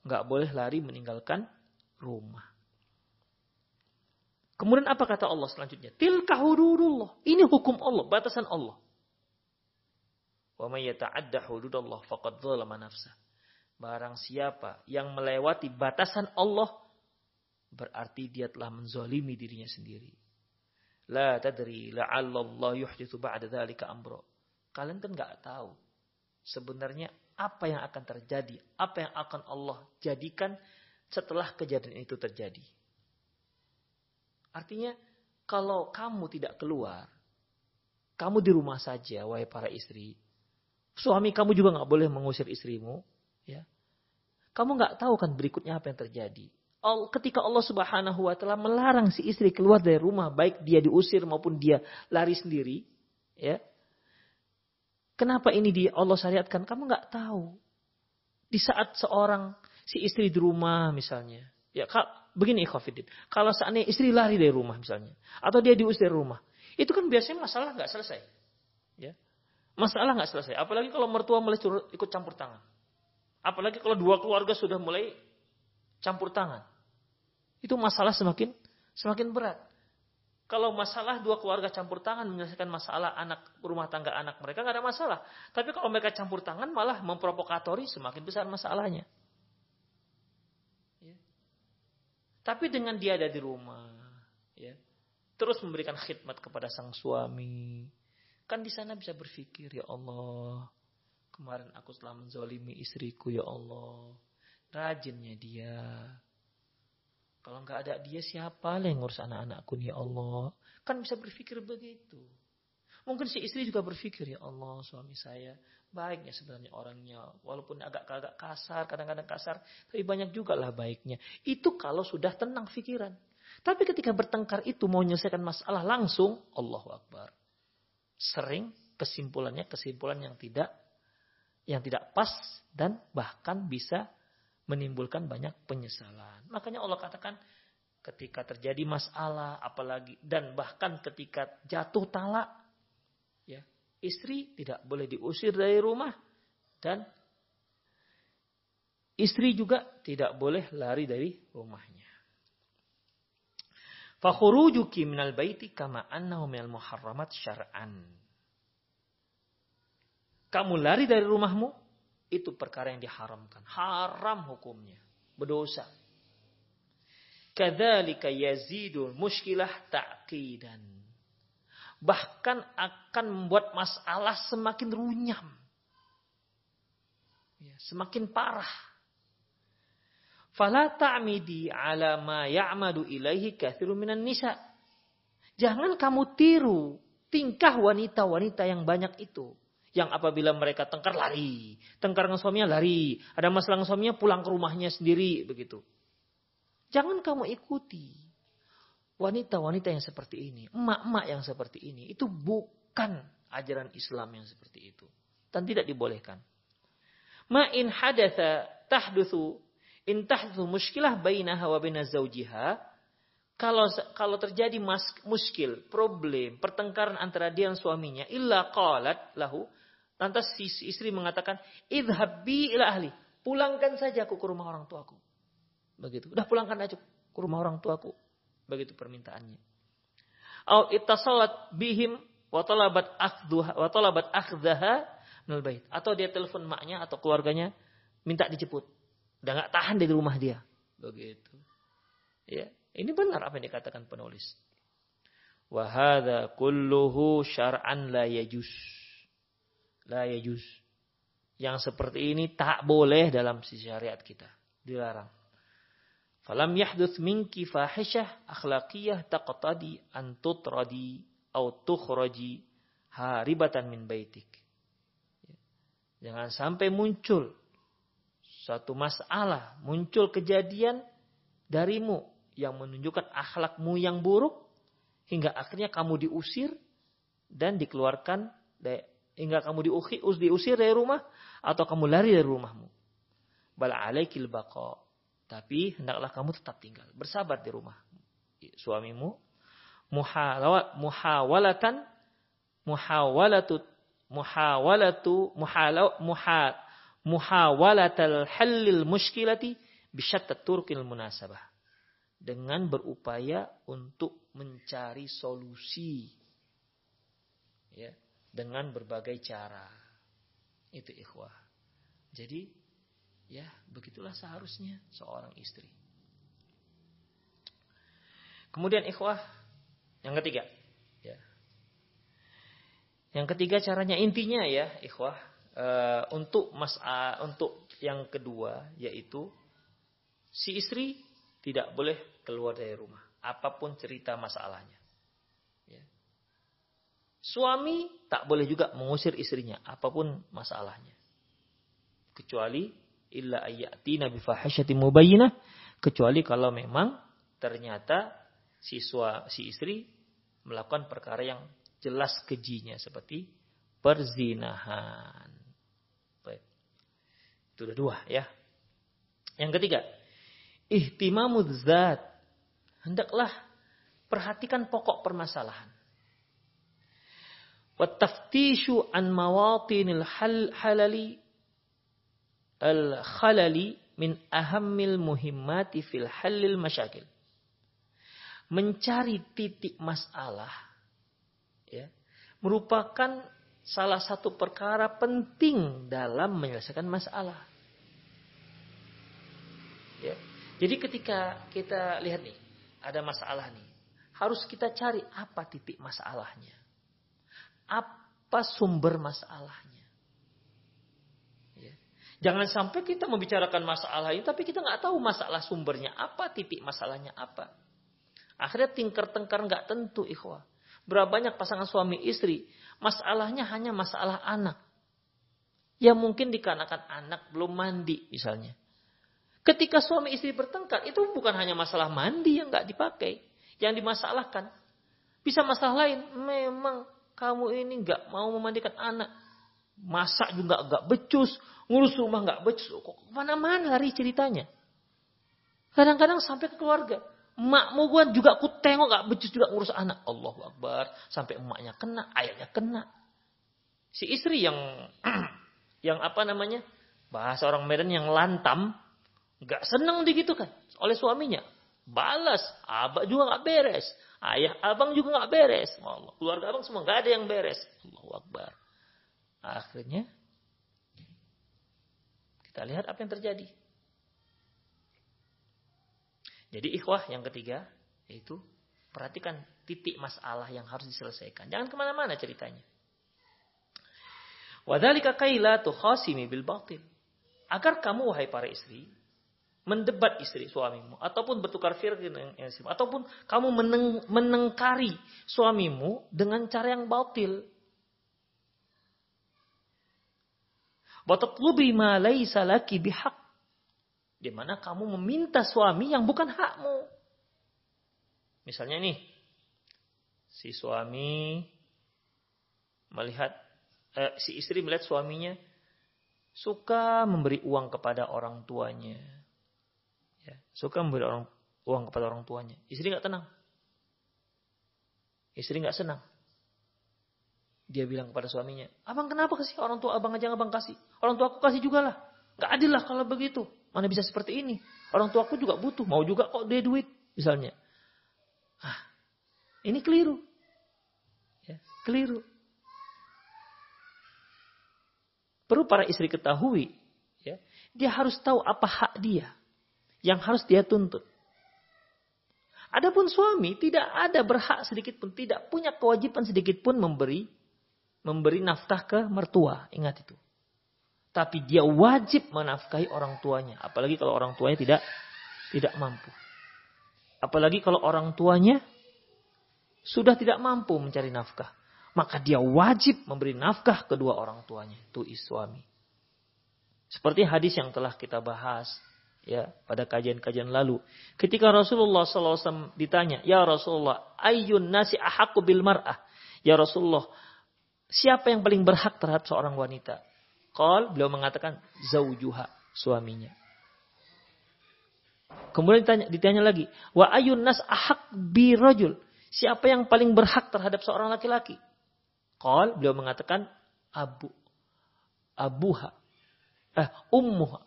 Nggak boleh lari meninggalkan rumah. Kemudian apa kata Allah selanjutnya? Tilka hududullah. Ini hukum Allah, batasan Allah. Wa may yata'adda hududallah faqad dzalama nafsa. Barang siapa yang melewati batasan Allah berarti dia telah menzalimi dirinya sendiri. La tadri la'alla Allah yuhdithu ba'da dzalika amra. Kalian kan nggak tahu sebenarnya apa yang akan terjadi, apa yang akan Allah jadikan setelah kejadian itu terjadi. Artinya kalau kamu tidak keluar, kamu di rumah saja, wahai para istri. Suami kamu juga nggak boleh mengusir istrimu, ya. Kamu nggak tahu kan berikutnya apa yang terjadi. Ketika Allah Subhanahu wa taala melarang si istri keluar dari rumah, baik dia diusir maupun dia lari sendiri, ya. Kenapa ini di Allah syariatkan? Kamu nggak tahu. Di saat seorang si istri di rumah misalnya, ya begini ikhwafidin. Kalau seandainya istri lari dari rumah misalnya. Atau dia diusir dari rumah. Itu kan biasanya masalah nggak selesai. Ya. Masalah nggak selesai. Apalagi kalau mertua mulai ikut campur tangan. Apalagi kalau dua keluarga sudah mulai campur tangan. Itu masalah semakin semakin berat. Kalau masalah dua keluarga campur tangan menyelesaikan masalah anak rumah tangga anak mereka nggak ada masalah. Tapi kalau mereka campur tangan malah memprovokatori semakin besar masalahnya. Tapi dengan dia ada di rumah, ya, terus memberikan khidmat kepada sang suami, kan di sana bisa berpikir ya Allah, kemarin aku telah menzolimi istriku ya Allah, rajinnya dia. Kalau nggak ada dia siapa yang ngurus anak-anakku ya Allah? Kan bisa berpikir begitu. Mungkin si istri juga berpikir ya Allah suami saya baiknya sebenarnya orangnya walaupun agak-agak kasar kadang-kadang kasar tapi banyak juga lah baiknya. Itu kalau sudah tenang pikiran. Tapi ketika bertengkar itu mau menyelesaikan masalah langsung Allahu Akbar. Sering kesimpulannya kesimpulan yang tidak yang tidak pas dan bahkan bisa menimbulkan banyak penyesalan. Makanya Allah katakan ketika terjadi masalah apalagi dan bahkan ketika jatuh talak istri tidak boleh diusir dari rumah dan istri juga tidak boleh lari dari rumahnya. Fakhurujuki minal baiti kama annahu minal muharramat syar'an. kamu lari dari rumahmu, itu perkara yang diharamkan. Haram hukumnya. Berdosa. Kadzalika yazidul muskilah ta'qidan. Bahkan akan membuat masalah semakin runyam. Ya, semakin parah. Fala ta'midi ala ma ya'madu ilaihi kathirun minan nisa. Jangan kamu tiru tingkah wanita-wanita yang banyak itu. Yang apabila mereka tengkar lari. Tengkar dengan suaminya lari. Ada masalah dengan suaminya pulang ke rumahnya sendiri. begitu. Jangan kamu ikuti. Wanita-wanita yang seperti ini. Emak-emak yang seperti ini. Itu bukan ajaran Islam yang seperti itu. Dan tidak dibolehkan. Ma'in hadatha tahduthu in tahduthu muskilah bainaha wa baina zawjiha kalau kalau terjadi mas, muskil, problem, pertengkaran antara dia dan suaminya, illa qalat lahu, lantas si istri mengatakan, idhabi ila ahli, pulangkan saja aku ke rumah orang tuaku. Begitu. Udah pulangkan aja ke rumah orang tuaku. Begitu permintaannya. Au ittasalat bihim wa talabat wa akhdaha minal bait. Atau dia telepon maknya atau keluarganya minta dijemput. Udah nggak tahan dari rumah dia. Begitu. Ya. Ini benar apa yang dikatakan penulis. Wahada kulluhu syar'an la yajus. La yajus. Yang seperti ini tak boleh dalam sisi syariat kita. Dilarang. Falam yahduth minki fahisyah akhlaqiyah taqtadi an tutradi au tukhraji haribatan min baitik. Jangan sampai muncul satu masalah, muncul kejadian darimu yang menunjukkan akhlakmu yang buruk hingga akhirnya kamu diusir dan dikeluarkan hingga kamu diusir, diusir dari rumah atau kamu lari dari rumahmu. Bal alaikil baqa. Tapi hendaklah kamu tetap tinggal, bersabar di rumah. Suamimu. Muhawalatan muhawalatu muhawalatu muhalau muha muhawalatal halil muskilati bisyatta turkil munasabah. Dengan berupaya untuk mencari solusi. Ya dengan berbagai cara. Itu ikhwah. Jadi ya begitulah seharusnya seorang istri kemudian ikhwah yang ketiga ya yang ketiga caranya intinya ya ikhwah uh, untuk mas untuk yang kedua yaitu si istri tidak boleh keluar dari rumah. Apa pun cerita masalahnya. Ya. Suami tak boleh juga mengusir istrinya. Apa pun masalahnya. Kecuali illa ayati nabi fahisyati mubayyinah. Kecuali kalau memang ternyata siswa si istri melakukan perkara yang jelas kejinya seperti perzinahan. Baik. Itu udah dua ya. Yang ketiga, ihtimamud zat. Hendaklah perhatikan pokok permasalahan. Wattaftishu an mawatinil hal halali al khalali min ahammil muhimmati fil halil masyakil. Mencari titik masalah ya, merupakan salah satu perkara penting dalam menyelesaikan masalah. Ya. Jadi ketika kita lihat nih, ada masalah nih. Harus kita cari apa titik masalahnya. Apa sumber masalahnya. Jangan sampai kita membicarakan masalah ini, tapi kita nggak tahu masalah sumbernya apa, titik masalahnya apa. Akhirnya tingkar-tengkar nggak tentu ikhwah. Berapa banyak pasangan suami istri, masalahnya hanya masalah anak. Ya mungkin dikarenakan anak belum mandi misalnya. Ketika suami istri bertengkar, itu bukan hanya masalah mandi yang nggak dipakai, yang dimasalahkan. Bisa masalah lain, memang kamu ini nggak mau memandikan anak, masak juga nggak becus, ngurus rumah nggak becus, kok mana-mana hari ceritanya. Kadang-kadang sampai ke keluarga, emakmu gua juga aku tengok nggak becus juga ngurus anak. Allah Akbar, sampai emaknya kena, ayahnya kena. Si istri yang yang apa namanya bahasa orang Medan yang lantam, Gak seneng digitukan oleh suaminya. Balas, abang juga gak beres. Ayah abang juga gak beres. Allah, keluarga abang semua gak ada yang beres. Allahu Akbar. Akhirnya Kita lihat apa yang terjadi. Jadi ikhwah yang ketiga, yaitu perhatikan titik masalah yang harus diselesaikan. Jangan ke mana-mana ceritanya. Wadhalika kaila khasimi bil batil. Agar kamu wahai para istri mendebat istri suamimu ataupun bertukar firman yang ataupun kamu meneng, menengkari suamimu dengan cara yang batil. Watatlubi ma laisa laki bihaq. Di mana kamu meminta suami yang bukan hakmu. Misalnya nih, si suami melihat eh, si istri melihat suaminya suka memberi uang kepada orang tuanya Ya, suka memberi orang uang kepada orang tuanya. Istri nggak tenang. Istri nggak senang. Dia bilang kepada suaminya, abang kenapa kasih orang tua abang aja abang kasih. Orang tua aku kasih juga lah. Gak adil lah kalau begitu. Mana bisa seperti ini. Orang tua aku juga butuh. Mau juga kok dia duit. Misalnya. Ah, ini keliru. Ya, keliru. Perlu para istri ketahui. Ya, dia harus tahu apa hak dia yang harus dia tuntut. Adapun suami tidak ada berhak sedikit pun, tidak punya kewajiban sedikit pun memberi memberi nafkah ke mertua. Ingat itu. Tapi dia wajib menafkahi orang tuanya, apalagi kalau orang tuanya tidak tidak mampu. Apalagi kalau orang tuanya sudah tidak mampu mencari nafkah, maka dia wajib memberi nafkah kedua orang tuanya, itu suami. Seperti hadis yang telah kita bahas ya pada kajian-kajian lalu. Ketika Rasulullah SAW ditanya, Ya Rasulullah, ayun nasi ahaku bil mar'ah. Ya Rasulullah, siapa yang paling berhak terhadap seorang wanita? Qal, beliau mengatakan, zaujuha, suaminya. Kemudian ditanya, ditanya lagi, wa ayun nas ahak bi rajul. Siapa yang paling berhak terhadap seorang laki-laki? Qal, beliau mengatakan, abu, abuha, eh, ummuha,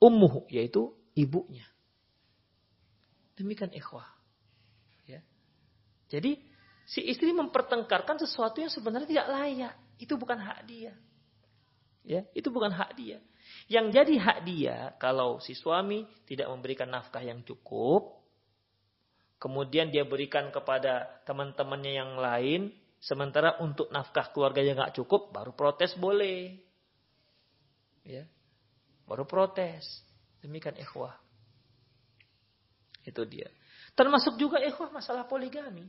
ummuhu yaitu ibunya. Demikian ikhwah. Ya. Jadi si istri mempertengkarkan sesuatu yang sebenarnya tidak layak. Itu bukan hak dia. Ya, itu bukan hak dia. Yang jadi hak dia kalau si suami tidak memberikan nafkah yang cukup, kemudian dia berikan kepada teman-temannya yang lain, sementara untuk nafkah keluarganya nggak cukup, baru protes boleh. Ya, Baru protes. Demikian ikhwah. Itu dia. Termasuk juga ikhwah masalah poligami.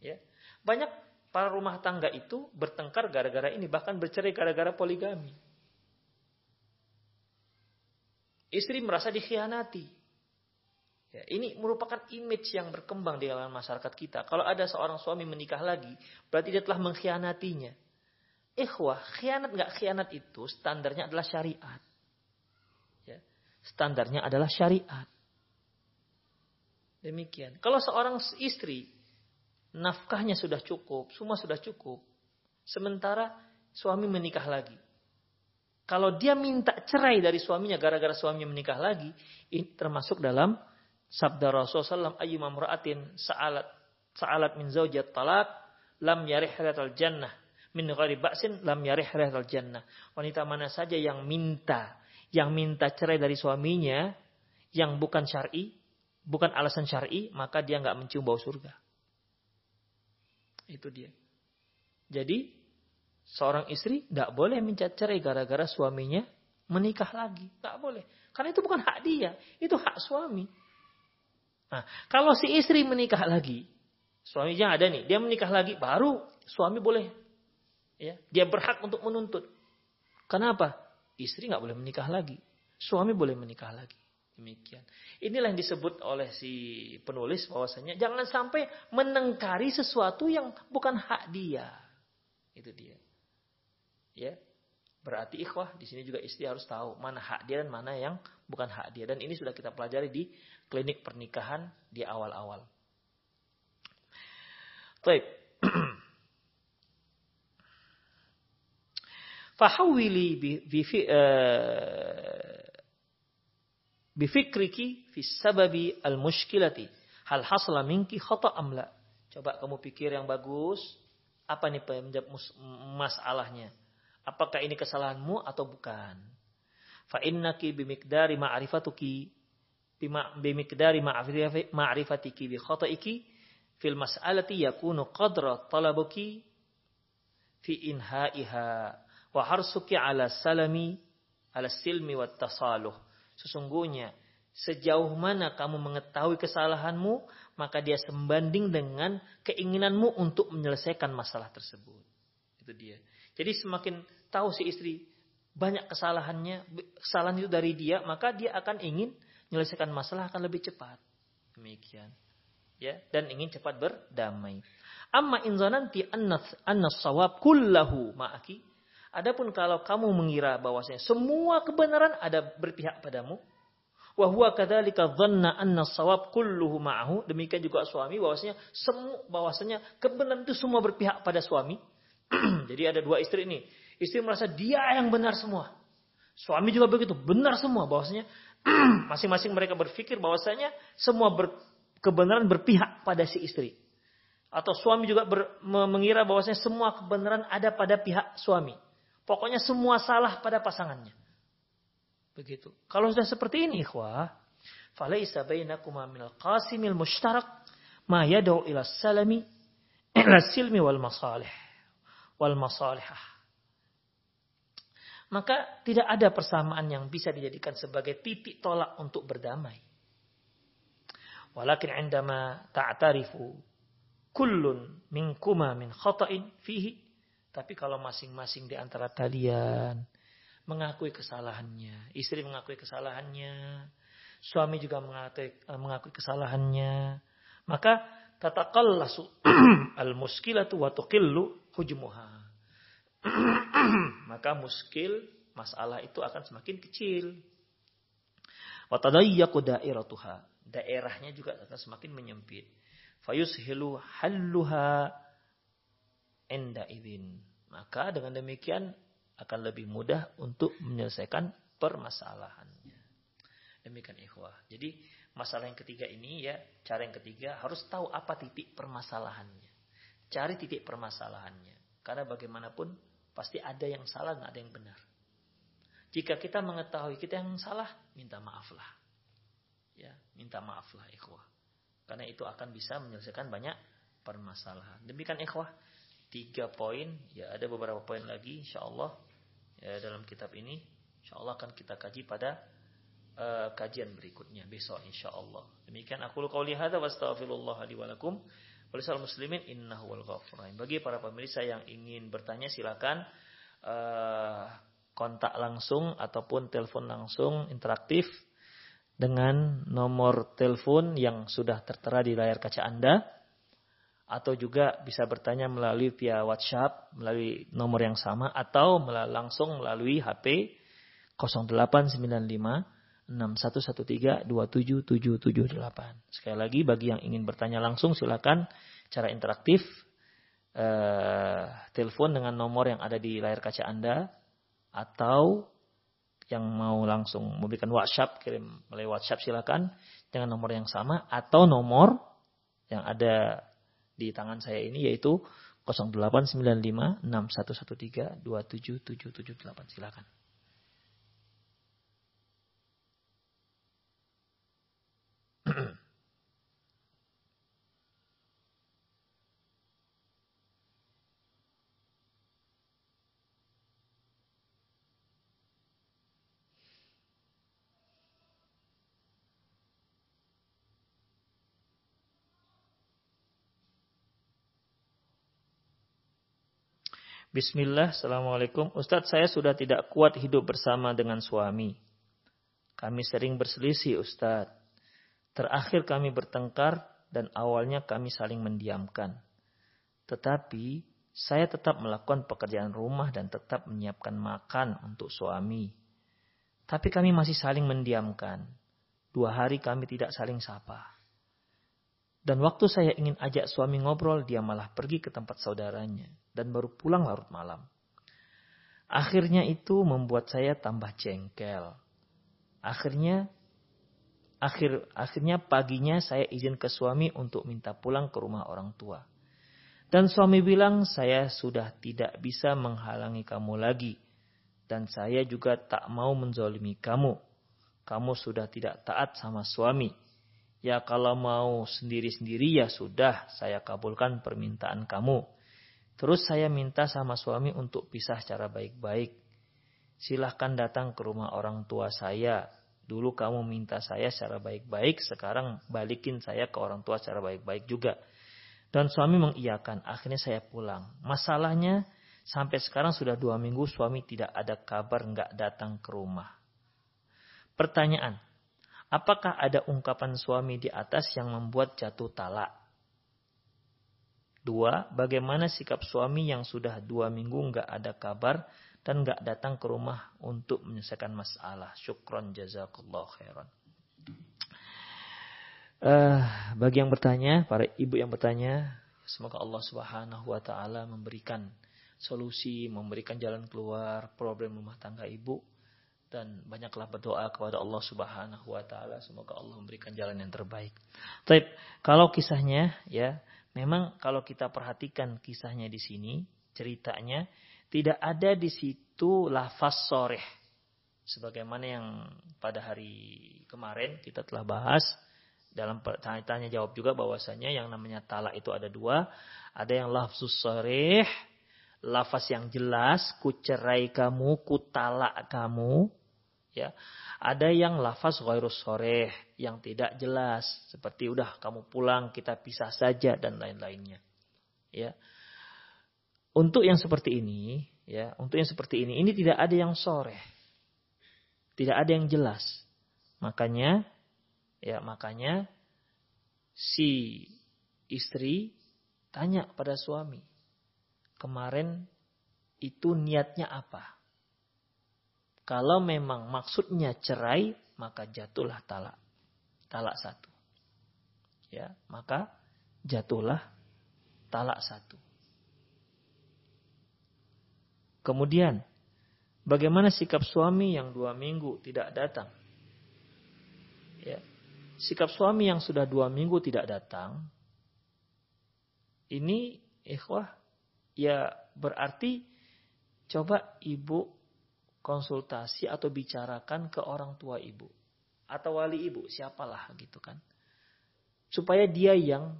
Ya. Banyak para rumah tangga itu bertengkar gara-gara ini. Bahkan bercerai gara-gara poligami. Istri merasa dikhianati. Ya, ini merupakan image yang berkembang di dalam masyarakat kita. Kalau ada seorang suami menikah lagi, berarti dia telah mengkhianatinya. Ikhwah, khianat nggak khianat itu standarnya adalah syariat standarnya adalah syariat. Demikian. Kalau seorang istri nafkahnya sudah cukup, semua sudah cukup, sementara suami menikah lagi. Kalau dia minta cerai dari suaminya gara-gara suaminya menikah lagi, ini termasuk dalam sabda Rasulullah SAW, ayyumam ra'atin sa'alat sa'alat min zaujat talak lam yarih al jannah min ghairi ba'sin lam yarih al jannah. Wanita mana saja yang minta yang minta cerai dari suaminya yang bukan syar'i, bukan alasan syar'i, maka dia nggak mencium bau surga. Itu dia. Jadi seorang istri nggak boleh minta cerai gara-gara suaminya menikah lagi, nggak boleh. Karena itu bukan hak dia, itu hak suami. Nah, kalau si istri menikah lagi, suaminya ada nih, dia menikah lagi, baru suami boleh, ya, dia berhak untuk menuntut. Kenapa? Istri nggak boleh menikah lagi. Suami boleh menikah lagi. Demikian. Inilah yang disebut oleh si penulis bahwasanya jangan sampai menengkari sesuatu yang bukan hak dia. Itu dia. Ya. Berarti ikhwah di sini juga istri harus tahu mana hak dia dan mana yang bukan hak dia dan ini sudah kita pelajari di klinik pernikahan di awal-awal. Baik. Fahawili bifikriki fi sababi al-mushkilati. Hal hasla minki khata amla. Coba kamu pikir yang bagus. Apa nih penyebab masalahnya? Apakah ini kesalahanmu atau bukan? Fa innaki bimikdari ma'rifatuki bimikdari ma'rifatiki bi khataiki fil mas'alati yakunu qadra talabuki fi inhaiha wa harsuki ala salami ala silmi wa tasaluh. Sesungguhnya sejauh mana kamu mengetahui kesalahanmu, maka dia sembanding dengan keinginanmu untuk menyelesaikan masalah tersebut. Itu dia. Jadi semakin tahu si istri banyak kesalahannya, kesalahan itu dari dia, maka dia akan ingin menyelesaikan masalah akan lebih cepat. Demikian. Ya, dan ingin cepat berdamai. Amma in zananti annas sawab kullahu ma'aki. Adapun kalau kamu mengira bahwasanya semua kebenaran ada berpihak padamu, wa huwa kadzalika dhanna anna sawab kulluhu ma'ahu. Demikian juga suami bahwasanya semua bahwasanya kebenaran itu semua berpihak pada suami. Jadi ada dua istri ini. Istri merasa dia yang benar semua. Suami juga begitu, benar semua bahwasanya masing-masing mereka berpikir bahwasanya semua ber, kebenaran berpihak pada si istri. Atau suami juga ber, mengira bahwasanya semua kebenaran ada pada pihak suami. Pokoknya semua salah pada pasangannya. Begitu. Kalau sudah seperti ini, ikhwah, falaisa bainakuma minal qasimil mushtarak ma yad'u ila salami ila silmi wal masalih wal masalihah. Maka tidak ada persamaan yang bisa dijadikan sebagai titik tolak untuk berdamai. Walakin indama ta'tarifu kullun minkuma min khata'in fihi. Tapi kalau masing-masing di antara kalian mengakui kesalahannya, istri mengakui kesalahannya, suami juga mengakui, eh, mengakui kesalahannya, maka tataqallasu al-muskilatu wa tuqillu hujmuha. maka muskil masalah itu akan semakin kecil. Wa tadayyaqu dairatuha. Daerahnya juga akan semakin menyempit fayushilu halluha enda idin. Maka dengan demikian akan lebih mudah untuk menyelesaikan permasalahannya. Demikian ikhwah. Jadi masalah yang ketiga ini ya, cara yang ketiga harus tahu apa titik permasalahannya. Cari titik permasalahannya. Karena bagaimanapun pasti ada yang salah dan ada yang benar. Jika kita mengetahui kita yang salah, minta maaflah. Ya, minta maaflah ikhwah. Karena itu akan bisa menyelesaikan banyak permasalahan. Demikian ikhwah. Tiga poin. Ya ada beberapa poin lagi insya Allah. Ya, dalam kitab ini. Insya Allah akan kita kaji pada uh, kajian berikutnya. Besok insya Allah. Demikian aku qauli hadza wa astaghfirullah li lakum. muslimin innahu wal Bagi para pemirsa yang ingin bertanya silakan uh, kontak langsung ataupun telepon langsung interaktif dengan nomor telepon yang sudah tertera di layar kaca Anda atau juga bisa bertanya melalui via WhatsApp melalui nomor yang sama atau langsung melalui HP 0895 6113 27778. Sekali lagi bagi yang ingin bertanya langsung silakan cara interaktif eh, telepon dengan nomor yang ada di layar kaca Anda atau yang mau langsung memberikan WhatsApp kirim melalui WhatsApp silakan dengan nomor yang sama atau nomor yang ada di tangan saya ini yaitu 0895 6113 27778 silakan. Bismillah, Assalamualaikum. Ustadz, saya sudah tidak kuat hidup bersama dengan suami. Kami sering berselisih, Ustadz. Terakhir kami bertengkar dan awalnya kami saling mendiamkan. Tetapi saya tetap melakukan pekerjaan rumah dan tetap menyiapkan makan untuk suami. Tapi kami masih saling mendiamkan. Dua hari kami tidak saling sapa. Dan waktu saya ingin ajak suami ngobrol, dia malah pergi ke tempat saudaranya dan baru pulang larut malam. Akhirnya itu membuat saya tambah jengkel. Akhirnya akhir akhirnya paginya saya izin ke suami untuk minta pulang ke rumah orang tua. Dan suami bilang, saya sudah tidak bisa menghalangi kamu lagi. Dan saya juga tak mau menzolimi kamu. Kamu sudah tidak taat sama suami. Ya kalau mau sendiri-sendiri ya sudah, saya kabulkan permintaan kamu. Terus saya minta sama suami untuk pisah secara baik-baik. Silahkan datang ke rumah orang tua saya. Dulu kamu minta saya secara baik-baik, sekarang balikin saya ke orang tua secara baik-baik juga. Dan suami mengiyakan. Akhirnya saya pulang. Masalahnya sampai sekarang sudah dua minggu suami tidak ada kabar nggak datang ke rumah. Pertanyaan. Apakah ada ungkapan suami di atas yang membuat jatuh talak? Dua, bagaimana sikap suami yang sudah dua minggu nggak ada kabar dan nggak datang ke rumah untuk menyelesaikan masalah? Syukron jazakallah khairan. Uh, bagi yang bertanya, para ibu yang bertanya, semoga Allah Subhanahu wa taala memberikan solusi, memberikan jalan keluar problem rumah tangga ibu dan banyaklah berdoa kepada Allah Subhanahu wa taala semoga Allah memberikan jalan yang terbaik. Tapi kalau kisahnya ya, memang kalau kita perhatikan kisahnya di sini, ceritanya tidak ada di situ lafaz soreh. Sebagaimana yang pada hari kemarin kita telah bahas dalam tanya jawab juga bahwasanya yang namanya talak itu ada dua. Ada yang lafzus sarih, lafaz yang jelas, ku cerai kamu, ku talak kamu. Ya. Ada yang lafaz ghairus sarih, yang tidak jelas. Seperti udah kamu pulang, kita pisah saja dan lain-lainnya. Ya. Untuk yang seperti ini, ya, untuk yang seperti ini, ini tidak ada yang sore. Tidak ada yang jelas. Makanya Ya, makanya si istri tanya pada suami, kemarin itu niatnya apa? Kalau memang maksudnya cerai, maka jatuhlah talak. Talak satu. Ya, maka jatuhlah talak satu. Kemudian, bagaimana sikap suami yang dua minggu tidak datang? Ya, sikap suami yang sudah dua minggu tidak datang, ini ikhwah, ya berarti coba ibu konsultasi atau bicarakan ke orang tua ibu. Atau wali ibu, siapalah gitu kan. Supaya dia yang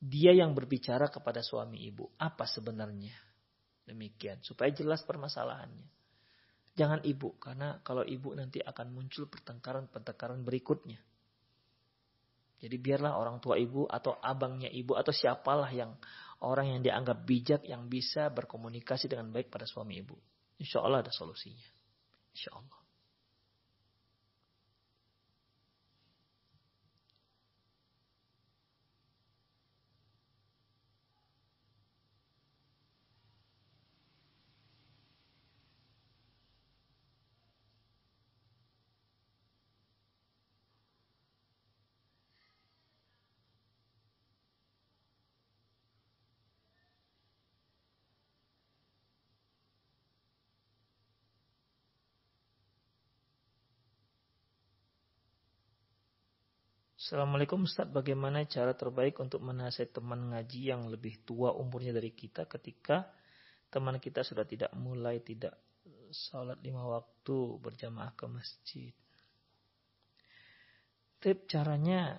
dia yang berbicara kepada suami ibu. Apa sebenarnya? Demikian. Supaya jelas permasalahannya. Jangan ibu, karena kalau ibu nanti akan muncul pertengkaran-pertengkaran berikutnya. Jadi biarlah orang tua ibu atau abangnya ibu atau siapalah yang orang yang dianggap bijak yang bisa berkomunikasi dengan baik pada suami ibu. Insya Allah ada solusinya. Insya Allah. Assalamualaikum Ustaz, bagaimana cara terbaik untuk menasihati teman ngaji yang lebih tua umurnya dari kita ketika teman kita sudah tidak mulai tidak sholat lima waktu berjamaah ke masjid. Tip caranya,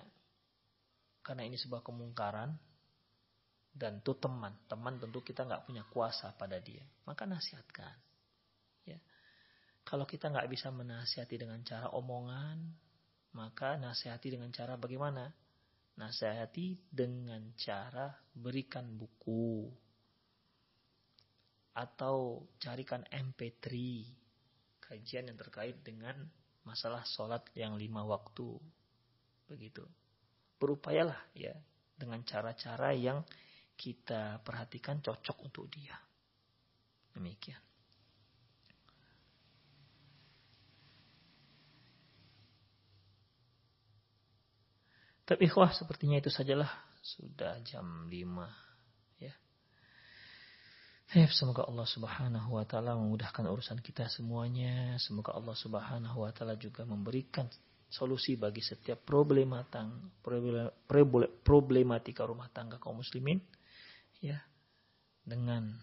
karena ini sebuah kemungkaran, dan itu teman, teman tentu kita nggak punya kuasa pada dia, maka nasihatkan. Ya. Kalau kita nggak bisa menasihati dengan cara omongan, maka nasihati dengan cara bagaimana? Nasihati dengan cara berikan buku. Atau carikan MP3. Kajian yang terkait dengan masalah sholat yang lima waktu. Begitu. Berupayalah ya dengan cara-cara yang kita perhatikan cocok untuk dia. Demikian. Tapi ikhwah sepertinya itu sajalah. Sudah jam 5. Ya. Semoga Allah Subhanahu wa taala memudahkan urusan kita semuanya. Semoga Allah Subhanahu wa taala juga memberikan solusi bagi setiap problematika rumah tangga kaum muslimin ya dengan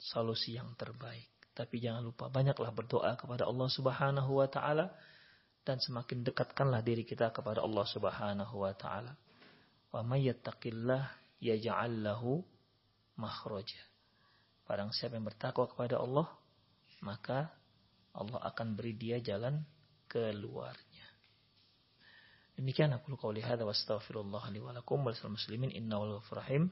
solusi yang terbaik. Tapi jangan lupa banyaklah berdoa kepada Allah Subhanahu wa taala dan semakin dekatkanlah diri kita kepada Allah Subhanahu wa taala. Wa may yattaqillah yaj'al lahu makhraja. Barang siapa yang bertakwa kepada Allah, maka Allah akan beri dia jalan keluarnya. Demikian aku qauli hadza wa astaghfirullah li wa lakum wa muslimin innahu rahim.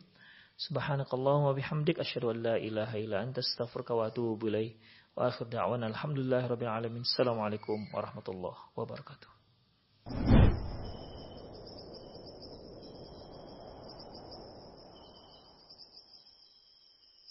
Subhanakallahumma bihamdik asyhadu an la ilaha illa anta astaghfiruka wa atubu ilaik. Wa akhir da'wana alhamdulillahirabbil alamin. Assalamualaikum warahmatullahi wabarakatuh.